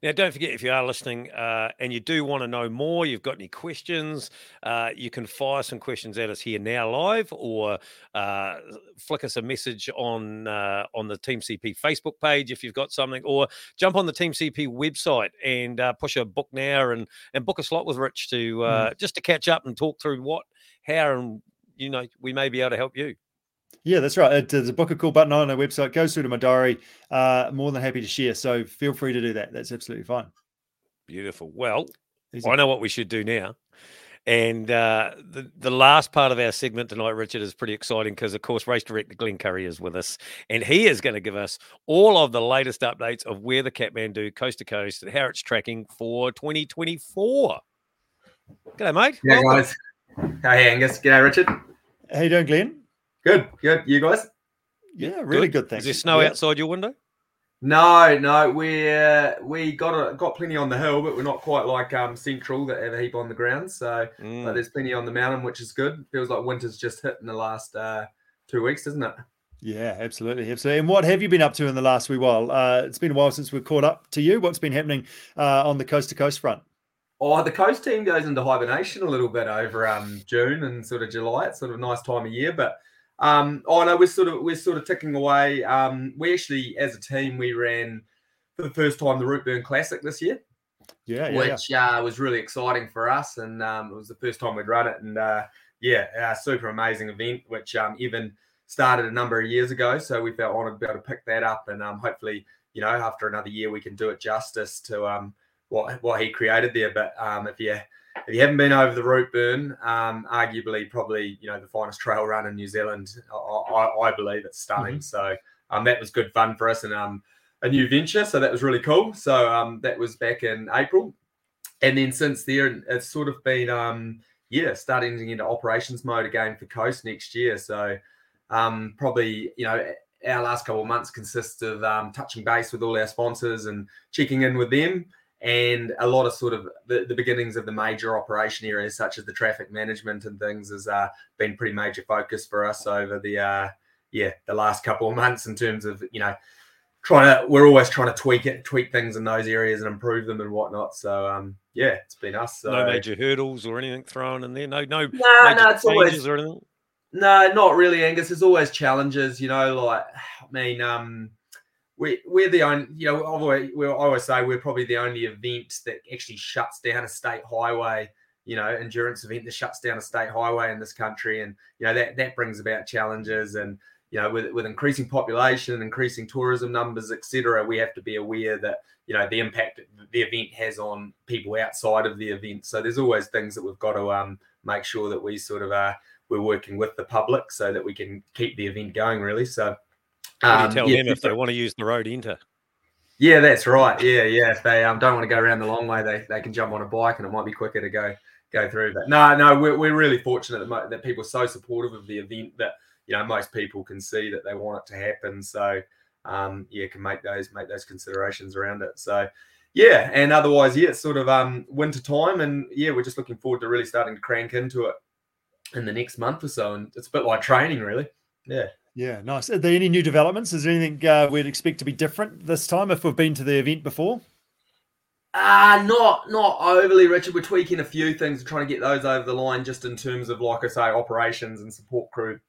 Now, don't forget if you are listening uh, and you do want to know more, you've got any questions, uh, you can fire some questions at us here now live, or uh, flick us a message on uh, on the Team CP Facebook page if you've got something, or jump on the Team CP website and uh, push a book now and and book a slot with Rich to mm. just to catch up and talk through what, how, and you know we may be able to help you. Yeah, that's right. There's a book a call button on our website. Goes through to my diary. Uh, more than happy to share. So feel free to do that. That's absolutely fine. Beautiful. Well, Easy. I know what we should do now. And uh, the, the last part of our segment tonight, Richard, is pretty exciting because, of course, race director Glen Currie is with us. And he is going to give us all of the latest updates of where the Kathmandu coast to coast and how it's tracking for 2024. G'day, mate. Yeah, Welcome. guys. Hey, Angus. G'day, Richard. How you doing, Glen? Good, good. You guys? Yeah, really good. Thanks. Is there snow Yeah. outside your window? No, no. We uh, we got a, got plenty on the hill, but we're not quite like um, Central that have a heap on the ground. So, Mm. but there's plenty on the mountain, which is good. Feels like winter's just hit in the last uh, two weeks, doesn't it? Yeah, absolutely, absolutely. And what have you been up to in the last wee while? Uh, it's been a while since we've caught up to you. What's been happening uh, on the coast to coast front? Oh, the coast team goes into hibernation a little bit over um, June and sort of July. It's sort of a nice time of year, but um, oh no, we're sort of we're sort of ticking away. Um, we actually, as a team, we ran for the first time the Routeburn Classic this year. Yeah, yeah, yeah. which uh, was really exciting for us. And um, it was the first time we'd run it. And uh, yeah, a super amazing event, which um, Evan started a number of years ago. So we felt honored to be able to pick that up. And um, hopefully, you know, after another year, we can do it justice to um, what what he created there. But um, if you if you haven't been over the Routeburn, um, arguably probably you know the finest trail run in New Zealand, I, I, I believe it's stunning. So um, that was good fun for us and um, a new venture. So that was really cool. So um, that was back in April, and then since there, it's sort of been um, yeah starting to get into operations mode again for Coast next year. So um, probably you know our last couple of months consist of um, touching base with all our sponsors and checking in with them and a lot of sort of the, the beginnings of the major operation areas such as the traffic management and things has uh, been pretty major focus for us over the uh, yeah the last couple of months in terms of you know trying to we're always trying to tweak it tweak things in those areas and improve them and whatnot so um yeah it's been us so. no major hurdles or anything thrown in there. No, no no no it's always changes or anything. no, not really, Angus. There's always challenges, you know. Like, I mean, um, we we're the only, you know, I always, we I always say we're probably the only event that actually shuts down a state highway, you know, endurance event that shuts down a state highway in this country, and you know that that brings about challenges, and you know, with with increasing population, increasing tourism numbers, etc., we have to be aware that you know the impact the event has on people outside of the event. So there's always things that we've got to um make sure that we sort of are we're working with the public so that we can keep the event going really so um, tell yeah, them if they want to use the road into. yeah that's right. Yeah yeah. If they um, don't want to go around the long way they, they can jump on a bike and it might be quicker to go go through. But no no we're, we're really fortunate that, mo- that people are so supportive of the event that you know most people can see that they want it to happen. So um yeah can make those make those considerations around it. So yeah and otherwise yeah it's sort of um winter time and yeah we're just looking forward to really starting to crank into it in the next month or so. And it's a bit like training really. Yeah Yeah, nice. Are there any new developments? Is there anything uh, we'd expect to be different this time if we've been to the event before? Uh not not overly, Richard. We're tweaking a few things, trying to get those over the line, just in terms of, like I say, operations and support crew,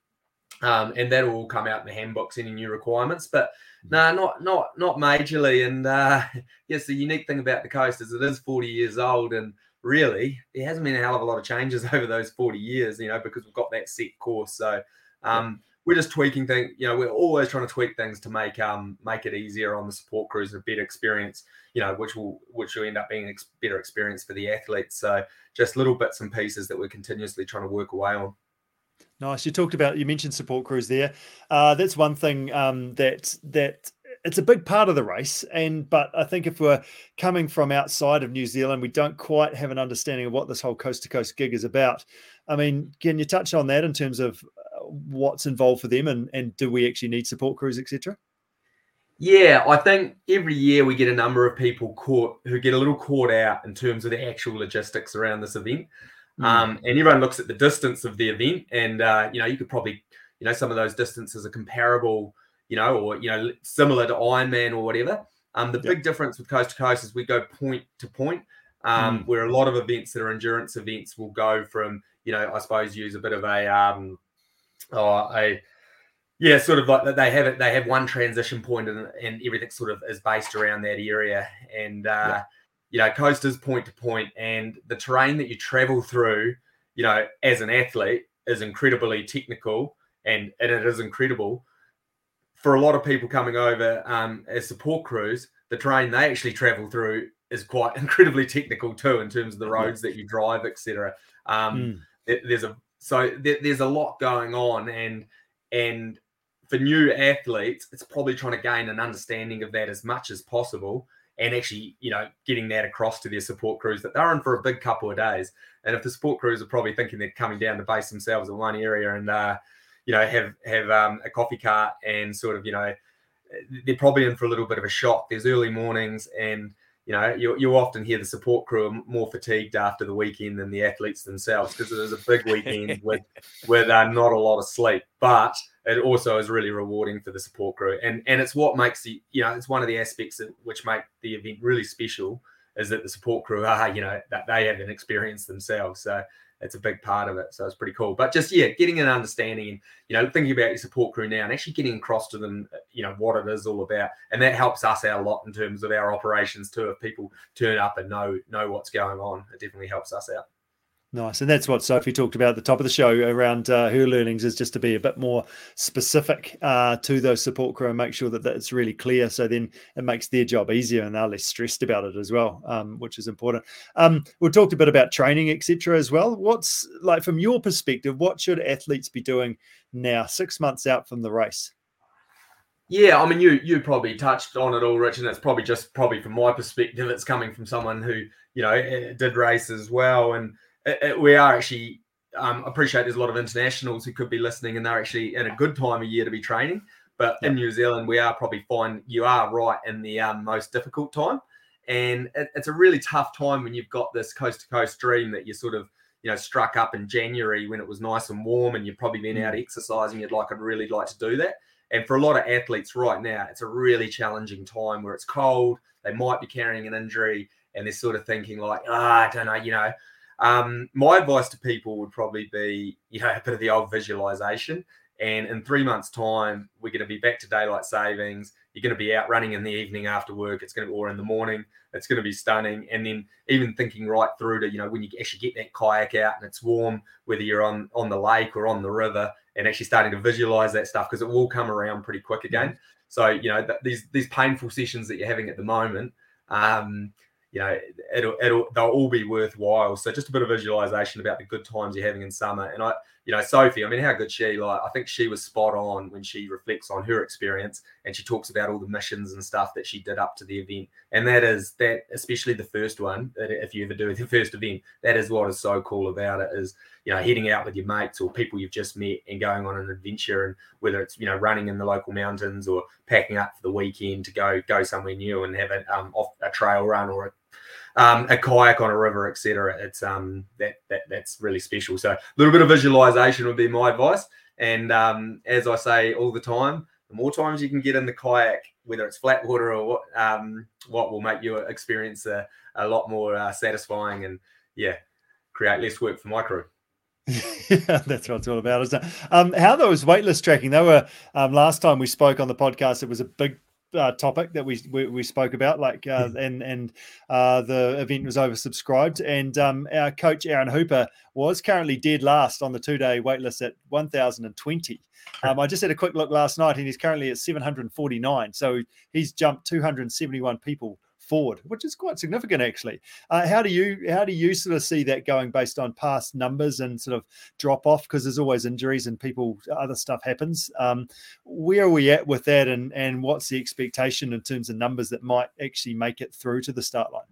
um, and that will all come out in the handbooks. Any new requirements, but no, not not not majorly. And uh, yes, the unique thing about the coast is it is forty years old, and really there hasn't been a hell of a lot of changes over those forty years. You know, because we've got that set course. So um, we're just tweaking things. You know, we're always trying to tweak things to make um make it easier on the support crews, and a better experience you know, which will which will end up being a better experience for the athletes. So just little bits and pieces that we're continuously trying to work away on. Nice. You talked about you mentioned support crews there. Uh, that's one thing um, that that it's a big part of the race. And but I think if we're coming from outside of New Zealand, we don't quite have an understanding of what this whole coast to coast gig is about. I mean, can you touch on that in terms of what's involved for them, and and do we actually need support crews, etc.? Yeah, I think every year we get a number of people caught who get a little caught out in terms of the actual logistics around this event. Um, and everyone looks at the distance of the event, and uh, you know, you could probably, you know, some of those distances are comparable, you know, or you know, similar to Ironman or whatever. Um, the Yep. big difference with coast to coast is we go point to point, um, where a lot of events that are endurance events will go from, you know, I suppose use a bit of a, um, oh, I yeah, sort of like that they have it. They have one transition point, and, and everything sort of is based around that area. And uh, you know, coasters point to point, and the terrain that you travel through, you know, as an athlete, is incredibly technical, and and it is incredible for a lot of people coming over um, as support crews. The terrain they actually travel through is quite incredibly technical too in terms of the roads that you drive, etc. Um, mm. There's a so there's a lot going on, and and for new athletes, it's probably trying to gain an understanding of that as much as possible and actually, you know, getting that across to their support crews that they're in for a big couple of days. And if the support crews are probably thinking they're coming down to base themselves in one area and, uh, you know, have have um, a coffee cart and sort of, you know, they're probably in for a little bit of a shock. There's early mornings and you know, you, you often hear the support crew are more fatigued after the weekend than the athletes themselves because it was a big weekend with with uh, not a lot of sleep. But it also is really rewarding for the support crew, and and it's what makes the you know it's one of the aspects that, which make the event really special is that the support crew are you know that they have an experience themselves. So it's a big part of it. So it's pretty cool. But just yeah, getting an understanding and you know thinking about your support crew now and actually getting across to them, uh, you know what it is all about, and that helps us out a lot in terms of our operations too. If people turn up and know know what's going on, it definitely helps us out. Nice. And that's what Sophie talked about at the top of the show around uh, her learnings is just to be a bit more specific uh, to those support crew and make sure that that's really clear. So then it makes their job easier and they're less stressed about it as well, um, which is important. Um, we talked a bit about training, etc. as well. What's like from your perspective, what should athletes be doing now, six months out from the race? Yeah, I mean, you you probably touched on it all, Rich, and it's probably just probably from my perspective, it's coming from someone who you know eh, did race as well, and it, it, we are actually um, appreciate there's a lot of internationals who could be listening and they're actually in a good time of year to be training. But in New Zealand, we are probably fine. You are right in the um, most difficult time, and it, it's a really tough time when you've got this coast to coast dream that you sort of you know struck up in January when it was nice and warm, and you've probably been out mm. exercising. You'd like, I'd really like to do that. And for a lot of athletes right now, it's a really challenging time where it's cold. They might be carrying an injury, and they're sort of thinking like, ah, I don't know, you know, um, my advice to people would probably be, you know, a bit of the old visualization. And in three months' time, we're going to be back to daylight savings. You're going to be out running in the evening after work. It's going to be, or in the morning. It's going to be stunning. And then even thinking right through to, you know, when you actually get that kayak out and it's warm, whether you're on on the lake or on the river, and actually starting to visualize that stuff because it will come around pretty quick again. Mm-hmm. So you know th- these these painful sessions that you're having at the moment. Um, you know, it'll, it'll, they'll all be worthwhile. So just a bit of visualization about the good times you're having in summer. And I, you know, Sophie, I mean, how good she, like, I think she was spot on when she reflects on her experience and she talks about all the missions and stuff that she did up to the event. And that is that, especially the first one, if you ever do the first event, that is what is so cool about it is, you know, heading out with your mates or people you've just met and going on an adventure. And whether it's, you know, running in the local mountains or packing up for the weekend to go, go somewhere new and have a, um, off a trail run or a um, a kayak on a river, etc. It's um that that that's really special. So a little bit of visualization would be my advice. And um, as I say all the time, the more times you can get in the kayak, whether it's flat water or what, um, what will make your experience a, a lot more uh, satisfying and yeah, create less work for my crew. yeah, that's what it's all about, isn't it? Um, how those waitlist tracking? They were um, last time we spoke on the podcast. It was a big uh, topic that we, we, we spoke about, like uh, hmm. and and uh, the event was oversubscribed, and um, our coach Aaron Hooper was currently dead last on the two day waitlist at 1,020. Um, I just had a quick look last night, and he's currently at 749. So he's jumped 271 people forward, which is quite significant actually. Uh, how do you how do you sort of see that going based on past numbers and sort of drop off because there's always injuries and people other stuff happens. Um, where are we at with that, and and what's the expectation in terms of numbers that might actually make it through to the start line?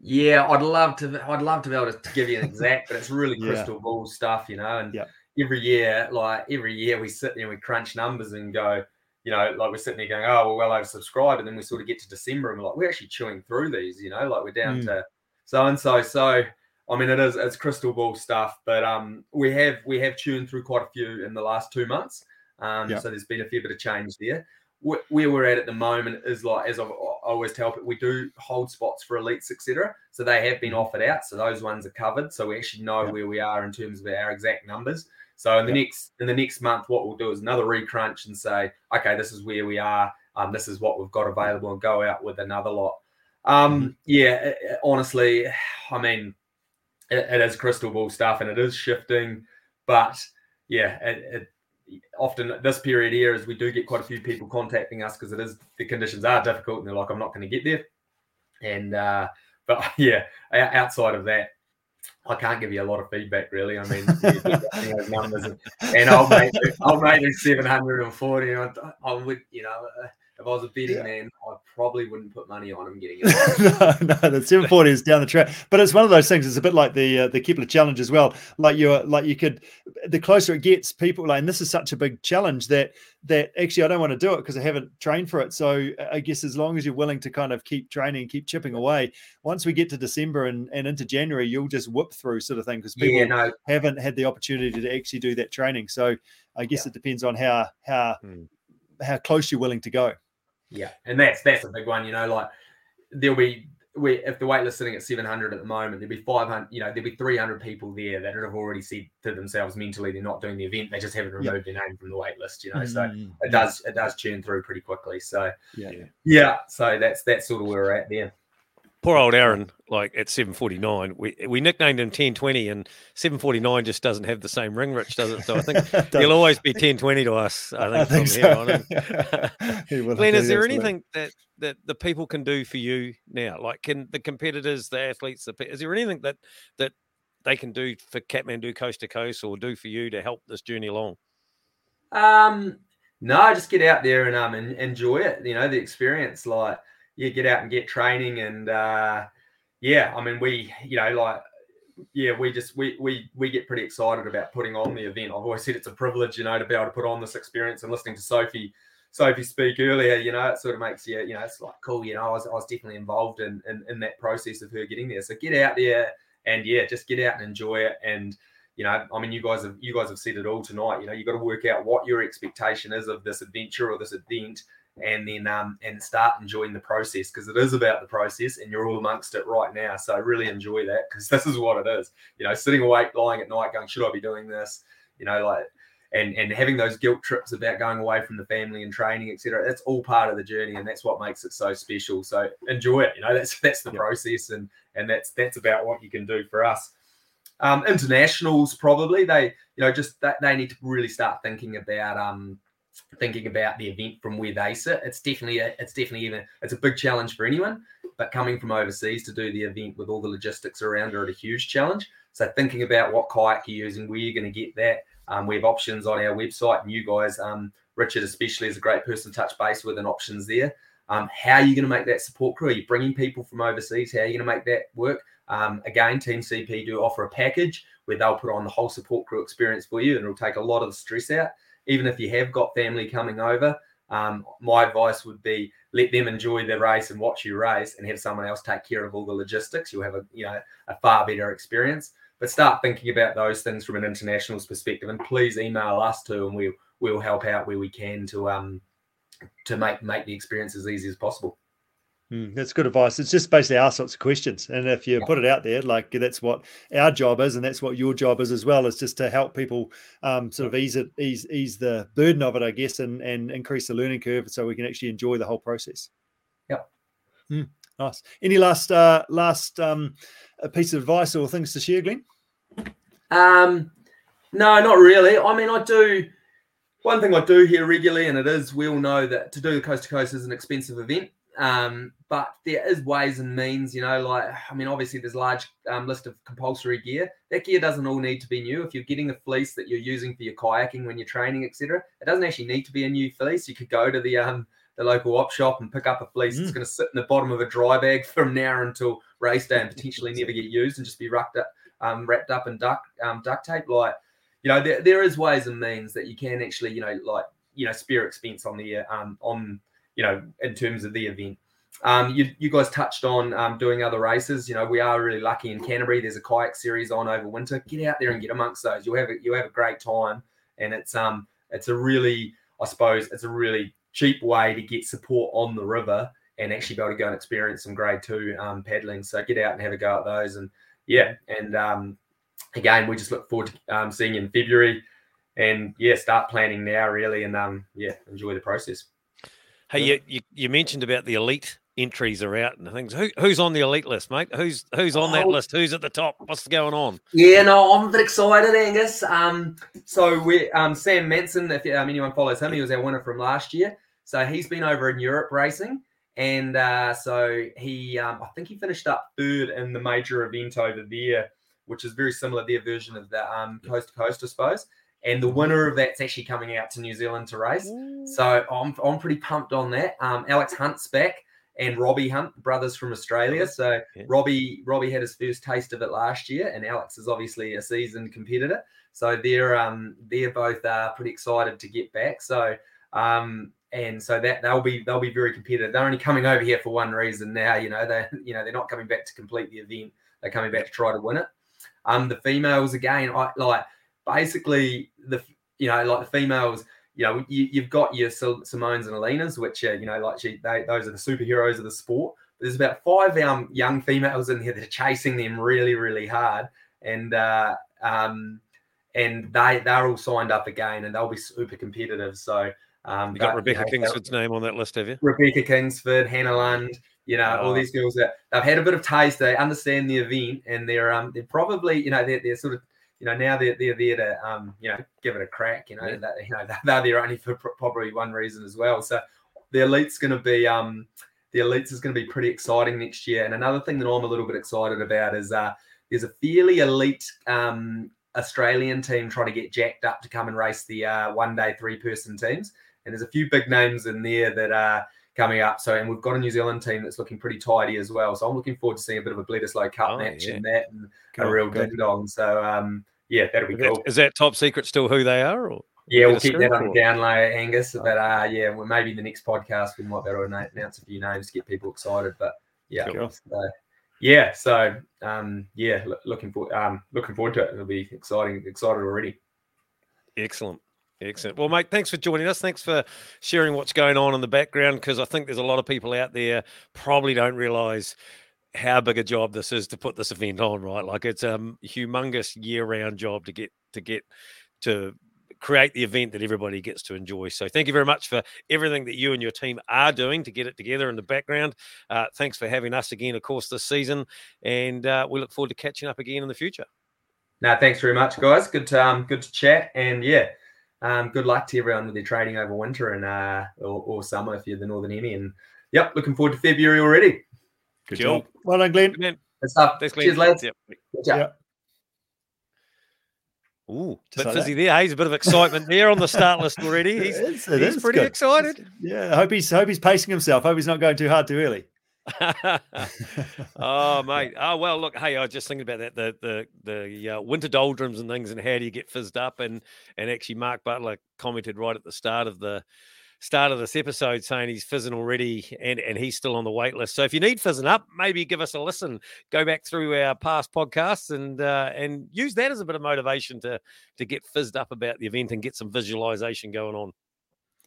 Yeah, I'd love to. I'd love to be able to give you an exact, but it's really crystal yeah. ball stuff, you know. And every year, like every year, we sit there and we crunch numbers and go you know, like we're sitting there going, oh, we're well oversubscribed. And then we sort of get to December and we're like, we're actually chewing through these, you know, like we're down mm. to so and so. So, I mean, it is, it's crystal ball stuff, but um, we have, we have tuned through quite a few in the last two months. Um, So there's been a fair bit of change there. Where we're at at the moment is like, as I've always tell people, we do hold spots for elites, etc. So they have been mm. offered out. So those ones are covered. So we actually know where we are in terms of our exact numbers. So in the yep. next in the next month, what we'll do is another recrunch and say, okay, this is where we are. Um, this is what we've got available, and go out with another lot. Um, mm-hmm. yeah, it, it, honestly, I mean, it, it is crystal ball stuff, and it is shifting. But yeah, often this period here is we do get quite a few people contacting us because it is the conditions are difficult, and they're like, I'm not going to get there. And uh, but yeah, outside of that, I can't give you a lot of feedback really. I mean, those numbers, and, and I'll make I'll make it seven hundred and forty. I, I would, you know, uh, if I was a betting yeah. man, I probably wouldn't put money on him getting it. no, no, the 740 is down the track. But it's one of those things. It's a bit like the uh, the Kepler challenge as well. Like you're like you could, the closer it gets, people like, and this is such a big challenge that that actually I don't want to do it because I haven't trained for it. So I guess as long as you're willing to kind of keep training and keep chipping away, once we get to December and, and into January, you'll just whip through sort of thing because people yeah, no. haven't had the opportunity to actually do that training. So I guess yeah. it depends on how how hmm. how close you're willing to go. Yeah, and that's that's a big one. You know, like there'll be we if the wait list sitting at 700 at the moment, there'll be 500. You know, there'll be 300 people there that have already said to themselves mentally they're not doing the event. They just haven't removed yep. their name from the wait list. You know, mm-hmm. so it does it does churn through pretty quickly. So yeah, yeah. So that's that's sort of where we're at there poor old Aaron, like at 749, we we nicknamed him 1020, and 749 just doesn't have the same ring, Rich, does it? So I think he'll always be 1020 to us. I think, I think so. on. Glen, is there anything that that the people can do for you now? Like, can the competitors, the athletes, the, is there anything that that they can do for Kathmandu Coast to Coast or do for you to help this journey along? Um, no, just get out there and um and enjoy it. You know, the experience, like yeah, get out and get training and uh, yeah, I mean we you know like yeah we just we we we get pretty excited about putting on the event. I've always said it's a privilege you know to be able to put on this experience and listening to Sophie. Sophie speak earlier, you know, it sort of makes you, you know, it's like cool, you know, I was, I was definitely involved in, in, in that process of her getting there. So get out there and yeah, just get out and enjoy it. And, you know, I mean, you guys have you guys have said it all tonight. You know, you got to work out what your expectation is of this adventure or this event, and then um, and start enjoying the process because it is about the process and you're all amongst it right now. So really enjoy that because this is what it is. You know, sitting awake, lying at night, going, should I be doing this? You know, like and and having those guilt trips about going away from the family and training, etc. That's all part of the journey, and that's what makes it so special. So enjoy it. You know, that's that's the process, and and that's that's about what you can do for us. Um, internationals probably they you know just that they need to really start thinking about um thinking about the event from where they sit. It's definitely a, it's definitely even it's a big challenge for anyone. But coming from overseas to do the event with all the logistics around are a huge challenge. So thinking about what kayak you're using, where you're going to get that. Um, we have options on our website, and you guys, um, Richard especially, is a great person to touch base with and options there. Um, how are you going to make that support crew? Are you bringing people from overseas? How are you going to make that work? Um, again, Team CP do offer a package where they'll put on the whole support crew experience for you, and it'll take a lot of the stress out even if you have got family coming over, um, my advice would be let them enjoy the race and watch you race, and have someone else take care of all the logistics. You'll have a you know a far better experience. But start thinking about those things from an international's perspective, and please email us too, and we'll we'll help out where we can to um to make make the experience as easy as possible. Mm, that's good advice. It's just basically ask lots of questions, and if you yeah. put it out there, like that's what our job is, and that's what your job is as well, is just to help people um, sort of ease it, ease ease the burden of it, I guess, and and increase the learning curve, so we can actually enjoy the whole process. Yeah. Mm, nice. Any last uh, last um, piece of advice or things to share, Glen? Um, no, not really. I mean, I do. One thing I do here regularly, and it is we all know that to do the coast to coast is an expensive event. Um, but there is ways and means, you know, like I mean, obviously there's a large um, list of compulsory gear. That gear doesn't all need to be new. If you're getting the fleece that you're using for your kayaking when you're training, etc., it doesn't actually need to be a new fleece. You could go to the um the local op shop and pick up a fleece mm. that's going to sit in the bottom of a dry bag from now until race day and potentially never get used and just be wrapped up, um, wrapped up in duct um, duct tape. Like, you know, there, there is ways and means that you can actually, you know, like you know, spare expense on the um on you know, in terms of the event. Um, you, you guys touched on um, doing other races. You know, we are really lucky in Canterbury. There's a kayak series on over winter. Get out there and get amongst those. You'll have a, you'll have a great time, and it's um it's a really I suppose it's a really cheap way to get support on the river and actually be able to go and experience some grade two um, paddling. So get out and have a go at those, and yeah, and um, again, we just look forward to um, seeing you in February, and yeah, start planning now really, and um, yeah, enjoy the process. Hey, you, you, you mentioned about the elite entries are out and things. Who, who's on the elite list, mate? Who's who's on that oh. list? Who's at the top? What's going on? Yeah, no, I'm a bit excited, Angus. Um, so we um Sam Manson, if um, anyone follows him, he was our winner from last year. So he's been over in Europe racing, and uh, so he, um, I think he finished up third in the major event over there, which is very similar their version of the um, coast to coast, I suppose. And the winner of that's actually coming out to New Zealand to race. So I'm, I'm pretty pumped on that. Um, Alex Hunt's back and Robbie Hunt, brothers from Australia. So Yeah. Robbie Robbie had his first taste of it last year, and Alex is obviously a seasoned competitor. So they're um they're both uh, pretty excited to get back. So um and so that they'll be they'll be very competitive. They're only coming over here for one reason now. You know they you know they're not coming back to complete the event. They're coming back to try to win it. Um, the females again, I like basically the you know like the females. You know, you, you've got your Simones and Elina's, which are, you know, like she, they, those are the superheroes of the sport. There's about five um, young females in here that are chasing them really, really hard, and uh, um, and they they're all signed up again, and they'll be super competitive. So um, You got that- Rebecca know, Kingsford's name on that list, have you? Rebecca Kingsford, Hannah Lund, you know, all Oh. these girls that they've had a bit of taste, they understand the event, and they're um they're probably you know they're, they're sort of you know now they're, they're there to um you know give it a crack, you know Yeah. that you know they're there only for probably one reason as well. So the elite's going to be um the elites is going to be pretty exciting next year. And another thing that I'm a little bit excited about is uh there's a fairly elite um Australian team trying to get jacked up to come and race the uh, one day three person teams. And there's a few big names in there that are coming up. So, and we've got a New Zealand team that's looking pretty tidy as well. So I'm looking forward to seeing a bit of a Bledisloe Cup Oh, match yeah. in that and Cool, a real cool. ding dong. So, um, yeah, that'll be Is cool. is that top secret still who they are? Or Yeah, we'll keep that on the down low, Angus. But uh, yeah, well, maybe the next podcast we might be able to announce- announce a few names to get people excited. But yeah, Cool. so, yeah. So um, yeah, looking for um, looking forward to it. It'll be exciting. Excited already. Excellent. Excellent. Well, mate, thanks for joining us. Thanks for sharing what's going on in the background because I think there's a lot of people out there probably don't realize how big a job this is to put this event on, right? Like it's a humongous year-round job to get to get to create the event that everybody gets to enjoy. So thank you very much for everything that you and your team are doing to get it together in the background. Uh, thanks for having us again, of course, this season, and uh, we look forward to catching up again in the future. No, thanks very much, guys. Good to um, good to chat, and yeah, um, good luck to everyone with their trading over winter and uh, or, or summer if you're the Northern Hemi. And yep, looking forward to February already. Good Cool. job. Well done, Glen. Good man. Good stuff. Thanks, Glen. Cheers, lads. Yep. Good chat. Yeah. Ooh, Just bit like fizzy there. Hey, he's a bit of excitement there on the start list already. He's, It is- it he's is pretty good. excited. Yeah, I hope he's hope he's pacing himself. Hope he's not going too hard too early. oh, mate. Oh, well, look. Hey, I was just thinking about that. The the the uh, winter doldrums and things, and how do you get fizzed up? And and actually, Mark Butler commented right at the start of the start of this episode saying he's fizzing already, and and he's still on the wait list. So if you need fizzing up, maybe give us a listen. Go back through our past podcasts and uh, and use that as a bit of motivation to to get fizzed up about the event and get some visualization going on.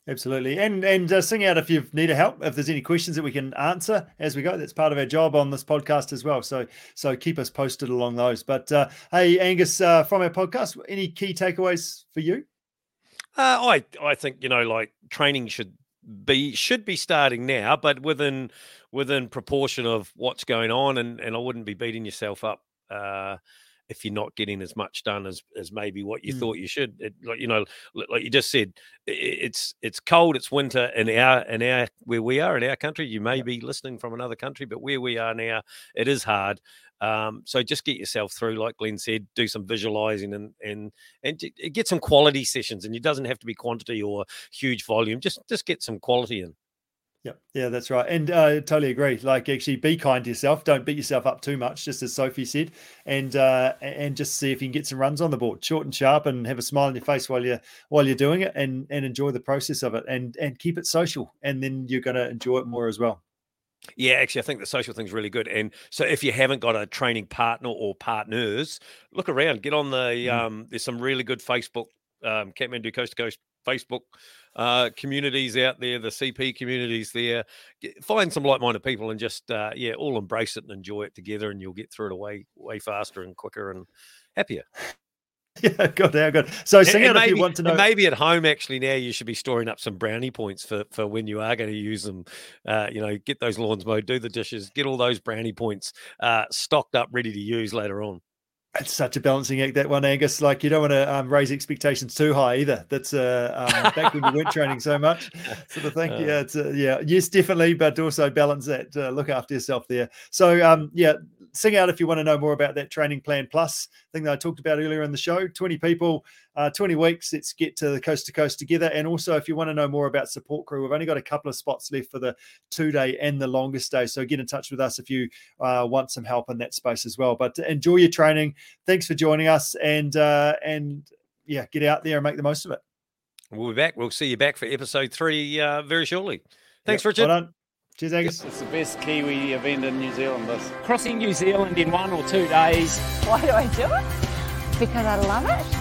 Absolutely, and and uh, sing out if you need a help. If there's any questions that we can answer as we go, that's part of our job on this podcast as well. So so keep us posted along those. But uh, hey, Angus, uh, from our podcast, any key takeaways for you? Uh, I I think you know like training should be should be starting now, but within within proportion of what's going on, and and I wouldn't be beating yourself up uh, if you're not getting as much done as as maybe what you Mm. thought you should. It, like you know, like you just said, i- i- it's it's cold, it's winter in our in our where we are in our country. You may be listening from another country, but where we are now, it is hard. Um, so just get yourself through, like Glen said, do some visualizing and and and get some quality sessions. And it doesn't have to be quantity or huge volume. Just just get some quality in. Yeah, yeah, that's right, and uh, totally agree. Like, actually, be kind to yourself. Don't beat yourself up too much, just as Sophie said, and uh, and just see if you can get some runs on the board, short and sharp, and have a smile on your face while you're while you're doing it, and and enjoy the process of it, and and keep it social, and then you're going to enjoy it more as well. Yeah, actually, I think the social thing's really good. And so, if you haven't got a training partner or partners, look around. Get on the. Mm. Um, there's some really good Facebook, um, Kathmandu Coast to Coast Facebook uh, communities out there. The CP communities there. Get, find some like-minded people and just uh, yeah, all embrace it and enjoy it together, and you'll get through it way way faster and quicker and happier. Yeah, good, how good. So sing and out if maybe, you want to know. maybe at home, actually, now you should be storing up some brownie points for for when you are going to use them. Uh, you know, get those lawns mowed, do the dishes, get all those brownie points uh, stocked up, ready to use later on. It's such a balancing act that one, Angus. Like you don't want to um, raise expectations too high either. That's uh, um, back when you weren't training so much, sort of thing. Yeah, it's uh, yeah, yes, definitely, but also balance that. Uh, look after yourself there. So um, yeah, sing out if you want to know more about that training plan plus thing that I talked about earlier in the show. Twenty people, uh, twenty weeks. Let's get to the coast to coast together. And also, if you want to know more about support crew, we've only got a couple of spots left for the two day and the longest day. So get in touch with us if you uh, want some help in that space as well. But enjoy your training thanks for joining us and uh, and yeah, get out there and make the most of it. We'll be back. We'll see you back for episode three uh, very shortly. Thanks, Yep, Richard. Well done. Cheers, Angus. It's the best Kiwi event in New Zealand. This. Crossing New Zealand in one or two days. Why do I do it? Because I love it.